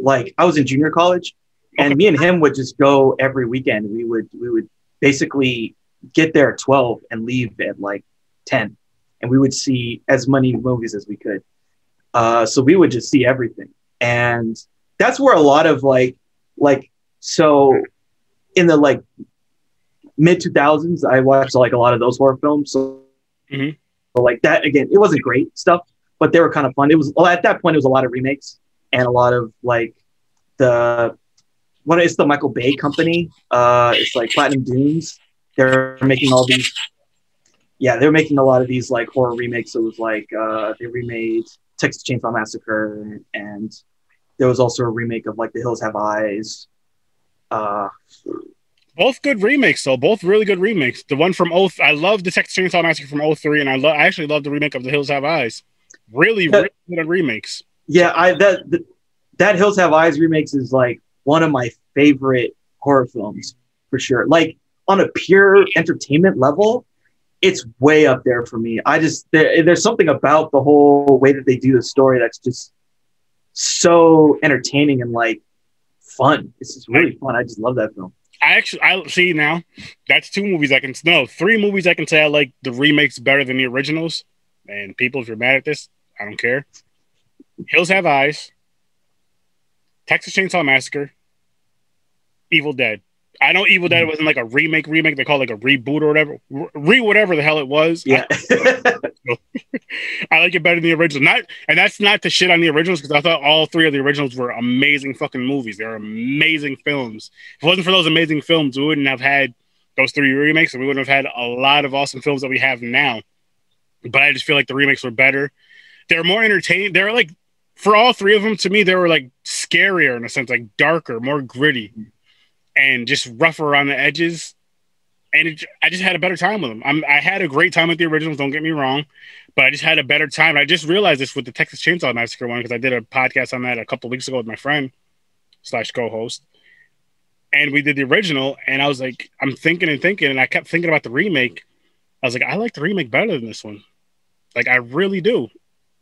like I was in junior college, and me and him would just go every weekend. We would we would basically get there at twelve and leave at like ten, and we would see as many movies as we could. Uh, so we would just see everything, and that's where a lot of like like so in the like mid two thousands, I watched like a lot of those horror films. So Mhm. But like that again, it wasn't great stuff, but they were kind of fun. It was well, at that point it was a lot of remakes and a lot of like the what is the Michael Bay company? Uh, it's like Platinum Dunes. They're making all these. Yeah, they're making a lot of these like horror remakes. It was like uh, they remade Texas Chainsaw Massacre, and there was also a remake of like The Hills Have Eyes. Uh, both good remakes though. Both really good remakes. The one from Oath, I love the Texas Chainsaw Massacre from 03, and I love I actually love the remake of The Hills Have Eyes. Really, Yeah. really good remakes. Yeah, I that th- that Hills Have Eyes remakes is like one of my favorite horror films for sure. Like on a pure entertainment level, it's way up there for me. I just there, there's something about the whole way that they do the story that's just so entertaining and like fun. It's just really fun. I just love that film. I actually I see now. That's two movies I can no three movies I can say I like the remakes better than the originals. And people, if you're mad at this, I don't care. Hills Have Eyes, Texas Chainsaw Massacre, Evil Dead. I know Evil Dead mm. wasn't like a remake, remake. They call it like a reboot or whatever, re whatever the hell it was. Yeah. I like it better than the original. Not, and that's not to shit on the originals because I thought all three of the originals were amazing fucking movies. They're amazing films. If it wasn't for those amazing films, we wouldn't have had those three remakes, and we wouldn't have had a lot of awesome films that we have now. But I just feel like the remakes were better. They're more entertaining. They're like, for all three of them, to me, they were like scarier in a sense, like darker, more gritty, and just rougher around the edges. And it, I just had a better time with them. I'm, I had a great time with the originals. Don't get me wrong but I just had a better time. I just realized this with the Texas Chainsaw Massacre one because I did a podcast on that a couple weeks ago with my friend slash co-host, and we did the original. And I was like, I'm thinking and thinking, and I kept thinking about the remake. I was like, I like the remake better than this one. Like, I really do.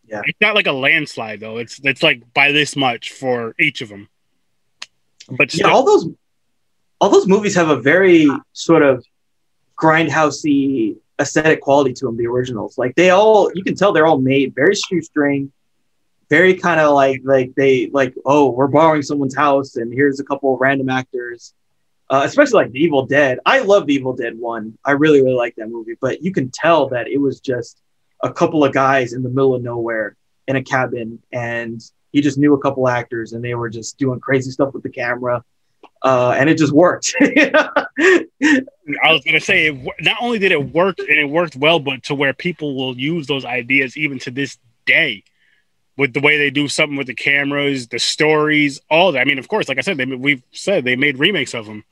Yeah. it's not like a landslide though. It's it's like by this much for each of them. But yeah, still, all those all those movies have a very sort of grindhousey aesthetic quality to them. The originals, like they all, you can tell they're all made very shoestring, very kind of like like they like oh we're borrowing someone's house and here's a couple of random actors. Uh, especially like the evil dead. I love the evil dead one. I really really like that movie but you can tell that it was just a couple of guys in the middle of nowhere in a cabin and he just knew a couple actors and they were just doing crazy stuff with the camera uh, and it just worked I was gonna say, it, not only did it work and it worked well, but to where people will use those ideas even to this day, with the way they do something with the cameras, the stories, all that. I mean, of course, like I said, they we've said they made remakes of them,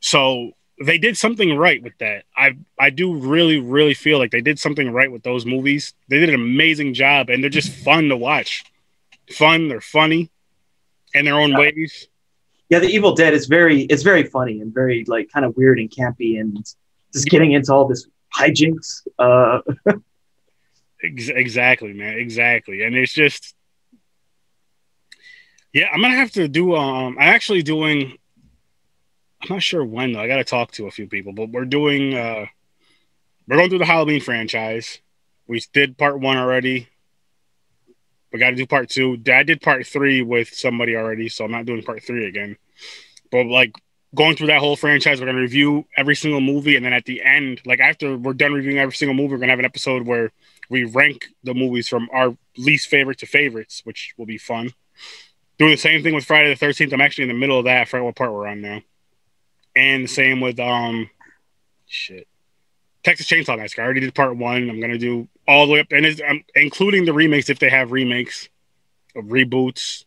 so they did something right with that. I I do really really feel like they did something right with those movies. They did an amazing job, and they're just fun to watch. Fun, they're funny, in their own Yeah. ways. Yeah the evil dead is very it's very funny and very like kind of weird and campy and just getting into all this hijinks uh exactly, man. Exactly. And it's just, yeah, I'm gonna have to do. Um, I'm actually doing. I'm not sure when though. I got to talk to a few people, but we're doing. uh We're going through the Halloween franchise. We did part one already. We got to do part two. I did part three with somebody already, so I'm not doing part three again. But like going through that whole franchise, we're gonna review every single movie, and then at the end, like after we're done reviewing every single movie, we're gonna have an episode where we rank the movies from our least favorite to favorites, which will be fun. Doing the same thing with Friday the Thirteenth. I'm actually in the middle of that. I what part we're on now. And the same with um, shit, Texas Chainsaw Massacre. I already did part one. I'm gonna do all the way up, and it's, I'm including the remakes if they have remakes, of reboots,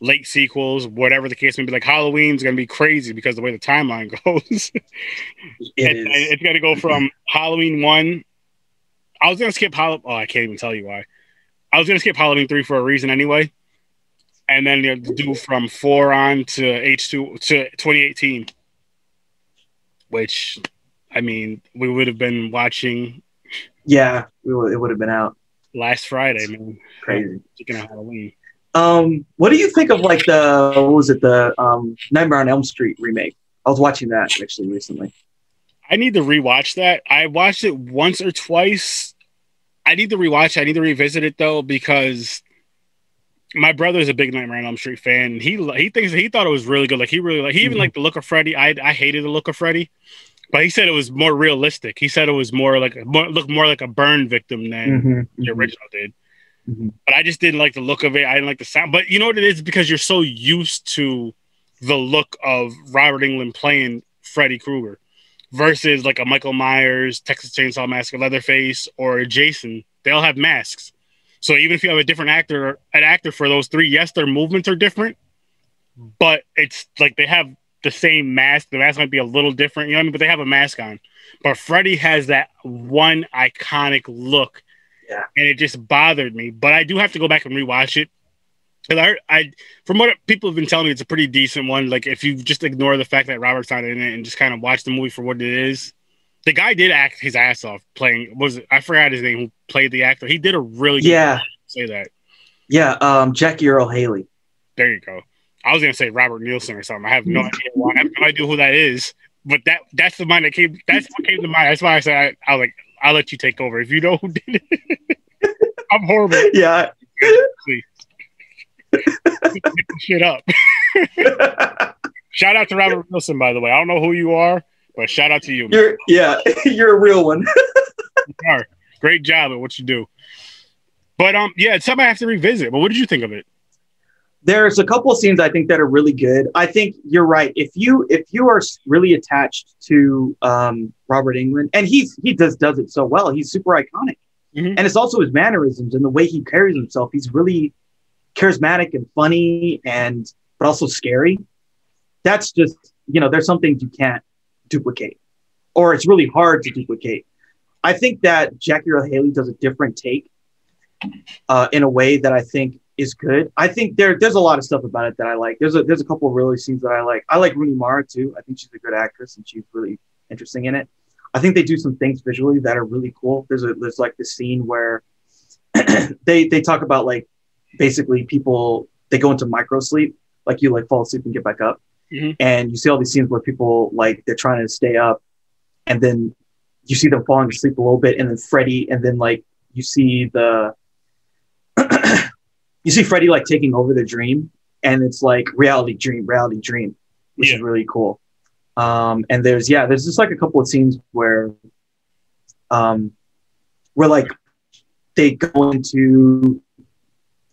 late sequels, whatever the case may be. Like Halloween's gonna be crazy because the way the timeline goes. it is it's going to go from Halloween one. I was going to skip Halloween. Oh, I can't even tell you why. I was going to skip Halloween three for a reason anyway, and then you know, do from four on to H two to 2018, which I mean we would have been watching yeah it would, it would have been out last Friday, man. crazy Speaking of Halloween, um what do you think of like the what was it the um nightmare on elm street remake i was watching that actually recently I need to rewatch that. I watched it once or twice. I need to rewatch. it. I need to revisit it though because my brother is a big Nightmare on Elm Street fan. He he thinks he thought it was really good. Like he really like he even Mhm. liked the look of Freddy. I I hated the look of Freddy, but he said it was more realistic. He said it was more like more, looked more like a burn victim than Mhm, the mhm. original did. Mhm. But I just didn't like the look of it. I didn't like the sound. But you know what it is because you're so used to the look of Robert Englund playing Freddy Krueger versus like a Michael Myers, Texas Chainsaw Massacre, Leatherface, or Jason. They all have masks. So even if you have a different actor, an actor for those three, yes, their movements are different, but it's like they have the same mask. The mask might be a little different, you know what I mean? But they have a mask on. But Freddy has that one iconic look. Yeah. And it just bothered me. But I do have to go back and rewatch it. And I, I, from what people have been telling me, it's a pretty decent one. Like if you just ignore the fact that Robert's not in it and just kind of watch the movie for what it is, the guy did act his ass off playing. Was it, I forgot his name? Who played the actor? He did a really good yeah say that. yeah um Jackie Earle Haley There you go. I was gonna say Robert Nielsen or something. I have no idea why. I have no idea who that is. But that that's the mind that came. That's what came to mind. That's why I said I, I was like I'll let you take over if you know who did it. I'm horrible. yeah shit up. Shout out to Robert Wilson, by the way. I don't know who you are, but shout out to you. you're yeah you're a real one You are. Great job at what you do. But um, yeah, it's something I have to revisit. But what did you think of it? There's a couple of scenes I think that are really good. I think you're right. If you if you are really attached to um, Robert Englund, and he's he does does it so well, he's super iconic, Mhm. and it's also his mannerisms and the way he carries himself. He's really charismatic and funny, and but also scary. That's just you know, there's some things you can't duplicate, or it's really hard to duplicate. I think that Jackie Earle Haley does a different take uh, in a way that I think is good. I think there there's a lot of stuff about it that I like. There's a there's a couple of really scenes that I like. I like Rooney Mara too. I think she's a good actress and she's really interesting in it. I think they do some things visually that are really cool. There's a there's like this scene where they they talk about like basically people they go into micro sleep, like you like fall asleep and get back up. Mhm. And you see all these scenes where people like they're trying to stay up and then you see them falling asleep a little bit and then Freddy and then like you see the you see Freddy like taking over the dream, and it's like reality dream, reality dream, which Yeah. is really cool. Um, and there's yeah, there's just like a couple of scenes where, um, where like they go into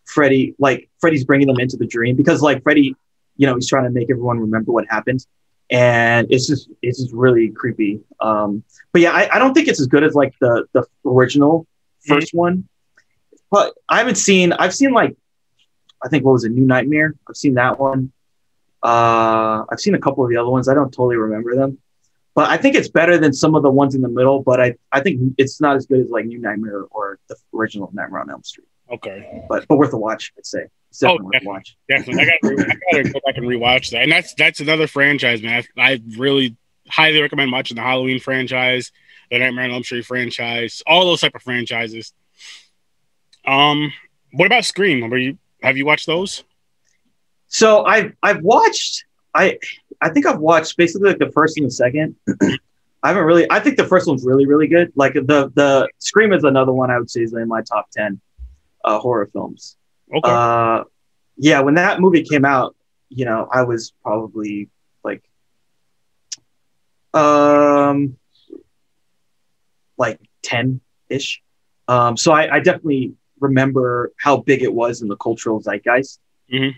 Freddy, like Freddy's bringing them into the dream because like Freddy, you know, he's trying to make everyone remember what happened, and it's just it's just really creepy. Um, but yeah, I, I don't think it's as good as like the the original 1st one, but I haven't seen. I've seen like I think what was a New Nightmare. I've seen that one. Uh, I've seen a couple of the other ones. I don't totally remember them, but I think it's better than some of the ones in the middle. But I I think it's not as good as like New Nightmare or the original Nightmare on Elm Street. Okay, But but worth a watch, I'd say. It's Oh, definitely worth a watch. definitely. I gotta, I gotta go back and rewatch that. And that's that's another franchise, man. I, I really highly recommend watching the Halloween franchise, the Nightmare on Elm Street franchise, all those type of franchises. Um, what about Scream? Were you have you watched those? So I've I've watched I I think I've watched basically like the first and the second. I haven't really I think the first one's really, really good. Like the the Scream is another one I would say is in my top ten uh, horror films. Okay, Uh yeah, when that movie came out, you know, I was probably like um like 10 ish. Um so I, I definitely remember how big it was in the cultural zeitgeist. Mhm.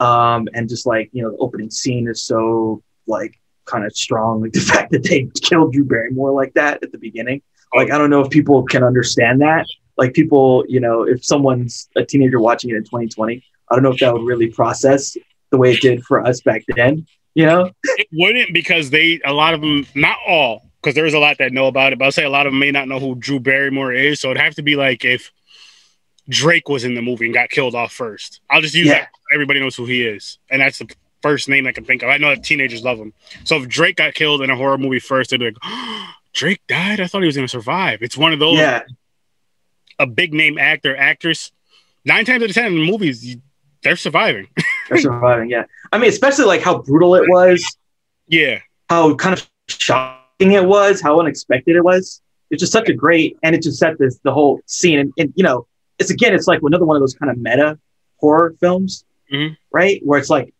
Um and just like, you know, the opening scene is so like kind of strong. Like the fact that they killed Drew Barrymore like that at the beginning. Like I don't know if people can understand that. Like people, you know, if someone's a teenager watching it in 2020, I don't know if that would really process the way it did for us back then. You know? it wouldn't because they a lot of them, not all, because there's a lot that know about it. But I'll say a lot of them may not know who Drew Barrymore is. So it'd have to be like if Drake was in the movie and got killed off first. I'll just use Yeah. that. Everybody knows who he is, and that's the first name I can think of. I know that teenagers love him. So if Drake got killed in a horror movie first, they'd be like, Drake died. I thought he was going to survive. It's one of those Yeah. a big name actor actress. Nine times out of ten in movies, they're surviving. They're surviving. Yeah. I mean, especially like how brutal it was, yeah, how kind of shocking it was, how unexpected it was. It's just such a great, and it just set this the whole scene. And, and you know, it's again, it's like another one of those kind of meta horror films, Mhm. right? Where it's like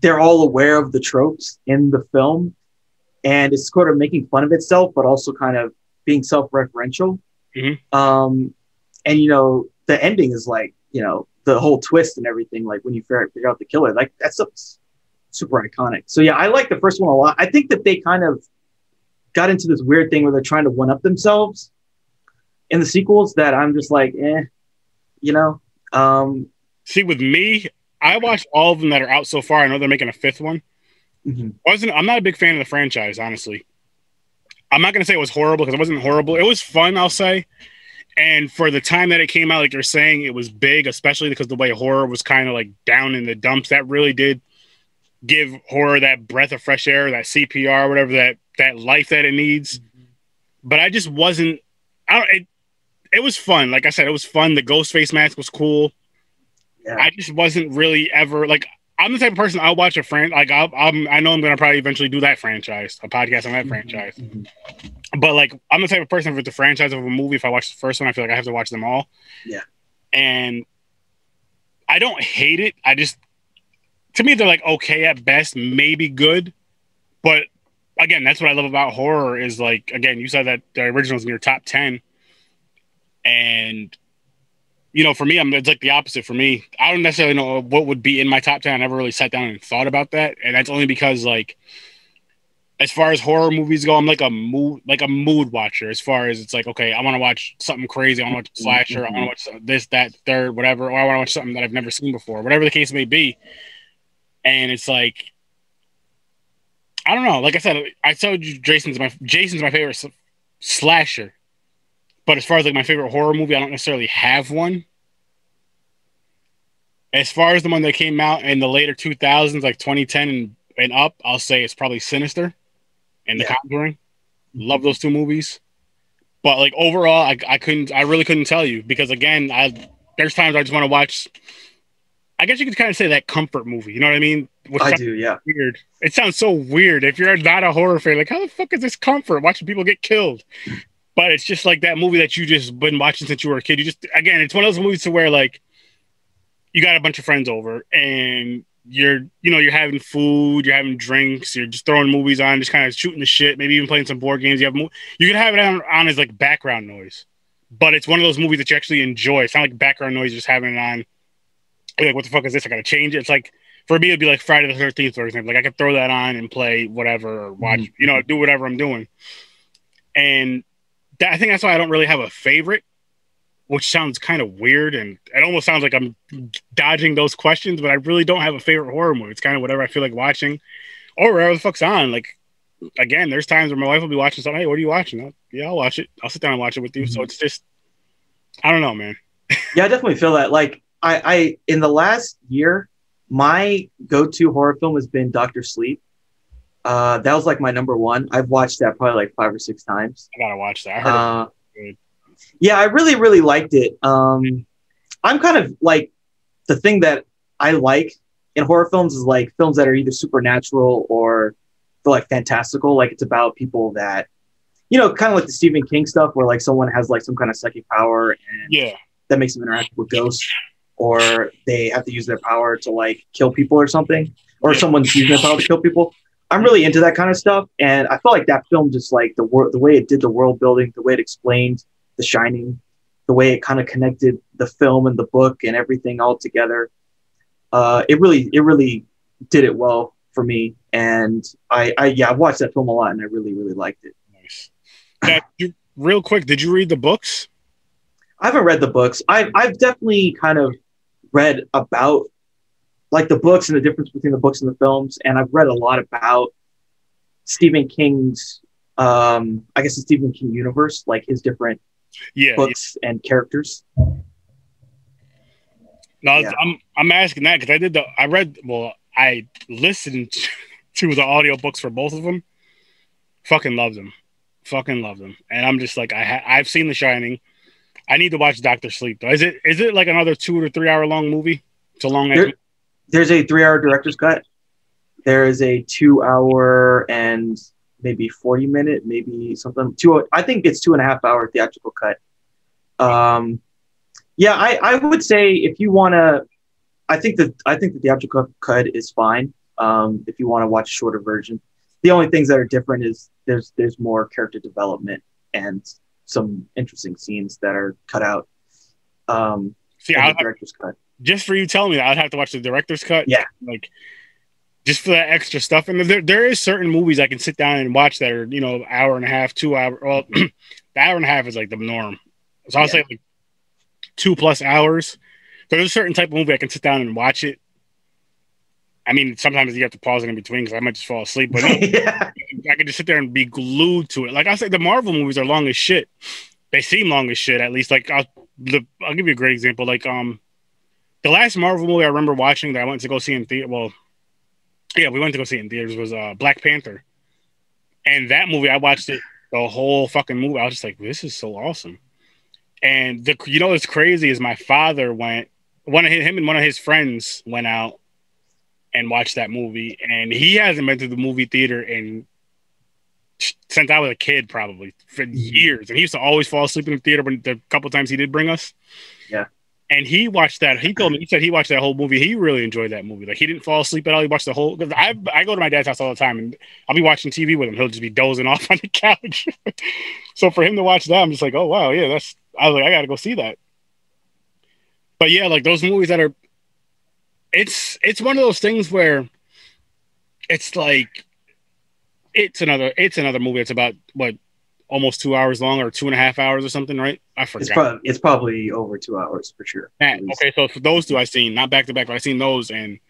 they're all aware of the tropes in the film, and it's sort of making fun of itself, but also kind of being self-referential. Mhm. Um, and you know, the ending is like, you know, the whole twist and everything. Like when you figure, out the killer, like that's super iconic. So yeah, I like the first one a lot. I think that they kind of got into this weird thing where they're trying to one up themselves in the sequels. That I'm just like, eh, you know. Um, see, with me, I watched all of them that are out so far. I know they're making a fifth one. mhm. wasn't I'm not a big fan of the franchise, honestly. I'm not gonna say it was horrible because it wasn't horrible. It was fun, I'll say. And for the time that it came out, like you're saying, it was big, especially because the way horror was kind of like down in the dumps. That really did give horror that breath of fresh air, that CPR, whatever that that life that it needs. But I just wasn't. I don't. It, it was fun. Like I said, it was fun. The ghost face mask was cool. Yeah. I just wasn't really ever like I'm the type of person I'll watch a friend like I'll, I'm I know I'm gonna probably eventually do that franchise a podcast on that franchise Mhm. but like I'm the type of person with the franchise of a movie if I watch the first one I feel like I have to watch them all Yeah. and I don't hate it I just to me they're like okay at best maybe good but again that's what I love about horror is like again you said that the originals in your top 10 and you know, for me, I'm it's like the opposite for me. I don't necessarily know what would be in my top ten. I never really sat down and thought about that, and that's only because like, as far as horror movies go, I'm like a mood like a mood watcher. As far as it's like, okay, I want to watch something crazy. I want to watch a mm-hmm. slasher. I want to watch this, that, third, whatever, or I want to watch something that I've never seen before, whatever the case may be. And it's like, I don't know. Like I said, I told you, Jason's my Jason's my favorite slasher. But as far as like my favorite horror movie, I don't necessarily have one. As far as the one that came out in the later 2000s, like 2010 and, and up, I'll say it's probably Sinister and The Yeah. Conjuring. Love those two movies. But like overall, I, I couldn't, I really couldn't tell you because again, I there's times I just want to watch. I guess you could kind of say that comfort movie. You know what I mean? Which I do. Yeah. weird. It sounds so weird. If you're not a horror fan, like how the fuck is this comfort watching people get killed? But it's just like that movie that you just been watching since you were a kid. You just again, it's one of those movies to where like you got a bunch of friends over and you're you know you're having food, you're having drinks, you're just throwing movies on, just kind of shooting the shit, maybe even playing some board games. You have mo- you can have it on, on as like background noise, but it's one of those movies that you actually enjoy. It's not like background noise, just having it on. You're like, what the fuck is this? I gotta change it. It's like for me, it'd be like Friday the Thirteenth, for example. Like I could throw that on and play whatever or watch, Mhm. you know, do whatever I'm doing. And I think that's why I don't really have a favorite, which sounds kind of weird, and it almost sounds like I'm dodging those questions. But I really don't have a favorite horror movie. It's kind of whatever I feel like watching, or whatever the fuck's on. Like again, there's times where my wife will be watching something. Hey, what are you watching? I'll, yeah, I'll watch it. I'll sit down and watch it with you. So Mhm. it's just, I don't know, man. Yeah, I definitely feel that. Like I, I in the last year, my go-to horror film has been Doctor Sleep. Uh, that was like my number one. I've watched that probably like five or six times. I gotta watch that. I Uh, yeah, I really, really liked it. Um, I'm kind of like the thing that I like in horror films is like films that are either supernatural or feel like fantastical. Like it's about people that, you know, kind of like the Stephen King stuff where like someone has like some kind of psychic power and yeah, that makes them interact with ghosts, or they have to use their power to like kill people or something, or someone's using their power to kill people. I'm really into that kind of stuff, and I felt like that film just like the wor- the way it did the world building, the way it explained The Shining, the way it kind of connected the film and the book and everything all together. Uh, it really it really did it well for me, and I, I yeah I watched that film a lot, and I really really liked it. nice. That, you, real quick, did you read the books? I haven't read the books. I've I've definitely kind of read about like the books and the difference between the books and the films, and I've read a lot about Stephen King's um I guess the Stephen King universe, like his different Yeah, books and characters. No, Yeah. I'm I'm asking that because I did the I read well I listened to the audiobooks for both of them. Fucking loved them, fucking loved them, and I'm just like I ha- I've seen The Shining. I need to watch Doctor Sleep though. Is it is it like another two or three hour long movie? It's a long. There- There's a three hour director's cut. There is a two hour and maybe 40 minute, maybe something two I think it's two and a half hour theatrical cut. Um yeah, I, I would say if you wanna I think that I think the theatrical cut is fine. Um, if you want to watch a shorter version. The only things that are different is there's there's more character development and some interesting scenes that are cut out. Um, See, I the director's cut. Just for you telling me that I'd have to watch the director's cut. Yeah. like just for that extra stuff. And there there is certain movies I can sit down and watch that are you know hour and a half, two hour. Well, the hour and a half is like the norm. So I'll Yeah. say like two plus hours. There's a certain type of movie I can sit down and watch it. I mean, sometimes you have to pause it in between because I might just fall asleep. But yeah. I could just sit there and be glued to it. Like I said, the Marvel movies are long as shit. They seem long as shit, at least. Like I'll, the, I'll give you a great example. Like um, the last Marvel movie I remember watching that I went to go see in theater. Well, yeah, we went to go see it in theaters was uh Black Panther, and that movie I watched it the whole fucking movie. I was just like, this is so awesome. And the you know what's crazy is my father went one of his, him and one of his friends went out and watched that movie, and he hasn't been to the movie theater in since I was a kid, probably for years. And he used to always fall asleep in the theater when the couple times he did bring us. Yeah. And he watched that. He told me he said he watched that whole movie. He really enjoyed that movie. Like he didn't fall asleep at all. He watched the whole. Cause I I go to my dad's house all the time, and I'll be watching TV with him. He'll just be dozing off on the couch. so for him to watch that, I'm just like, oh wow, yeah, that's. I was like, I got to go see that. But yeah, like those movies that are. It's it's one of those things where. It's like. It's another. It's another movie. It's about what, almost two hours long or two and a half hours or something, right? I forgot. It's probably it's probably over two hours for sure. Okay, so for those two I've seen, not back to back, but I've seen those and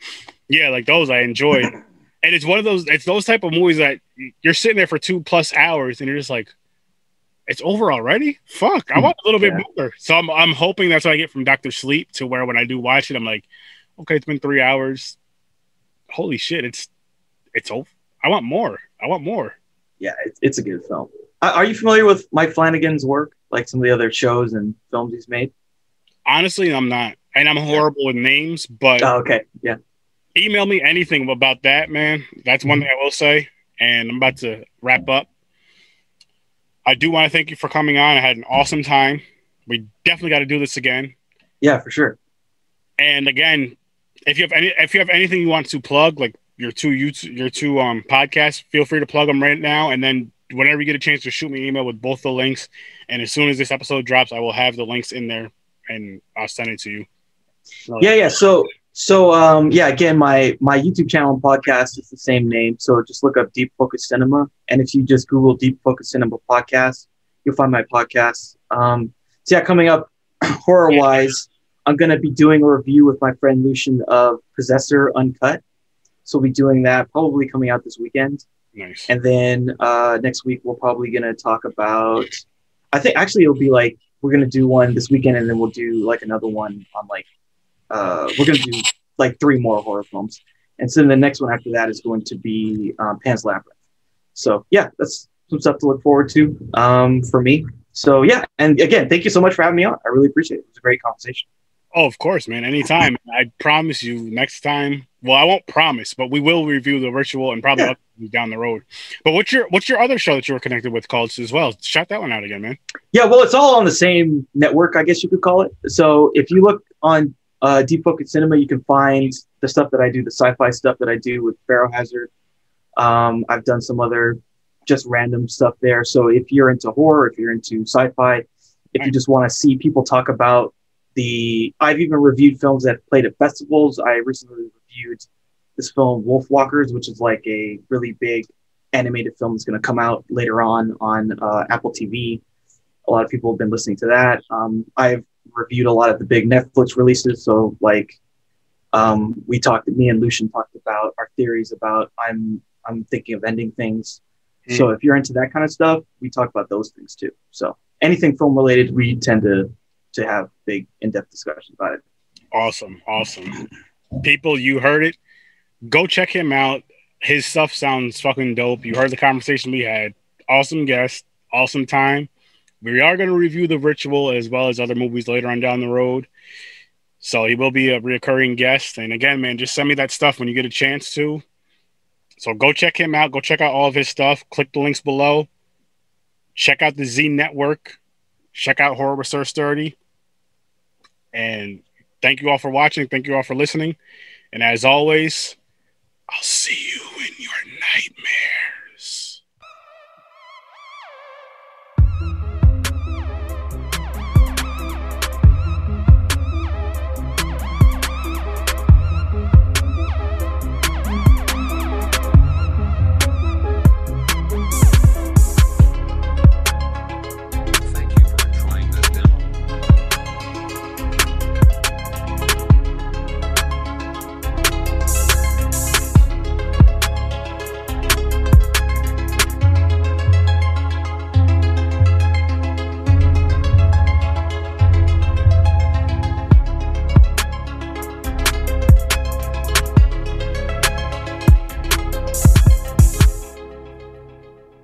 yeah, like those I enjoyed. and it's one of those it's those type of movies that you're sitting there for two plus hours and you're just like, it's over already? Fuck. I hmm, want a little bit more. So I'm I'm hoping that's what I get from Doctor Sleep to where when I do watch it, I'm like, okay, it's been three hours. Holy shit, it's it's over. I want more. I want more. Yeah, it's, it's a good film. Uh, are you familiar with Mike Flanagan's work, like some of the other shows and films he's made? Honestly, I'm not. And I'm horrible with names, but Oh, okay, yeah. email me anything about that, man. That's one Mhm. thing I will say. And I'm about to wrap up. I do want to thank you for coming on. I had an awesome time. We definitely got to do this again. Yeah, for sure. And again, if you have any, if you have anything you want to plug, like your two YouTube, your two um podcasts, feel free to plug them right now. And then whenever you get a chance to shoot me an email with both the links. And as soon as this episode drops, I will have the links in there and I'll send it to you. So, yeah, yeah. So so um yeah, again, my my YouTube channel and podcast is the same name. So just look up Deep Focus Cinema. And if you just Google Deep Focus Cinema podcast, you'll find my podcast. Um so yeah, coming up horror wise, I'm gonna be doing a review with my friend Lucian of Possessor Uncut. So we'll be doing that probably coming out this weekend. Nice. And then uh, next week we're probably gonna talk about. I think actually it'll be like we're gonna do one this weekend, and then we'll do like another one on like. Uh, we're gonna do like three more horror films, and so then the next one after that is going to be um, Pan's Labyrinth. So yeah, that's some stuff to look forward to um, for me. So yeah, and again, thank you so much for having me on. I really appreciate it. It was a great conversation. Oh, of course, man. Anytime. I promise you, next time. Well, I won't promise, but we will review the ritual and probably yeah. down the road. But what's your what's your other show that you were connected with called as well? Shout that one out again, man. Yeah, well, it's all on the same network, I guess you could call it. So if you look on uh, Deep Focus Cinema, you can find the stuff that I do, the sci-fi stuff that I do with Pharaoh Hazard. Um, I've done some other just random stuff there. So if you're into horror, if you're into sci-fi, if you just want to see people talk about the I've even reviewed films that played at festivals. I recently reviewed this film Wolfwalkers, which is like a really big animated film that's going to come out later on on uh, Apple TV. A lot of people have been listening to that. Um, I've reviewed a lot of the big Netflix releases. So like um, we talked, me and Lucian talked about our theories about I'm I'm thinking of ending things. Mm. So if you're into that kind of stuff, we talk about those things too. So anything film related, we tend to to have big in-depth discussions about it. Awesome, awesome. People, you heard it. Go check him out. His stuff sounds fucking dope. You heard the conversation we had. Awesome guest, awesome time. We are going to review the ritual as well as other movies later on down the road. So he will be a recurring guest. And again, man, just send me that stuff when you get a chance to. So go check him out. Go check out all of his stuff. Click the links below. Check out the Z Network. Check out Horror Sir Sturdy. And thank you all for watching. Thank you all for listening. And as always, I'll see you in your nightmare.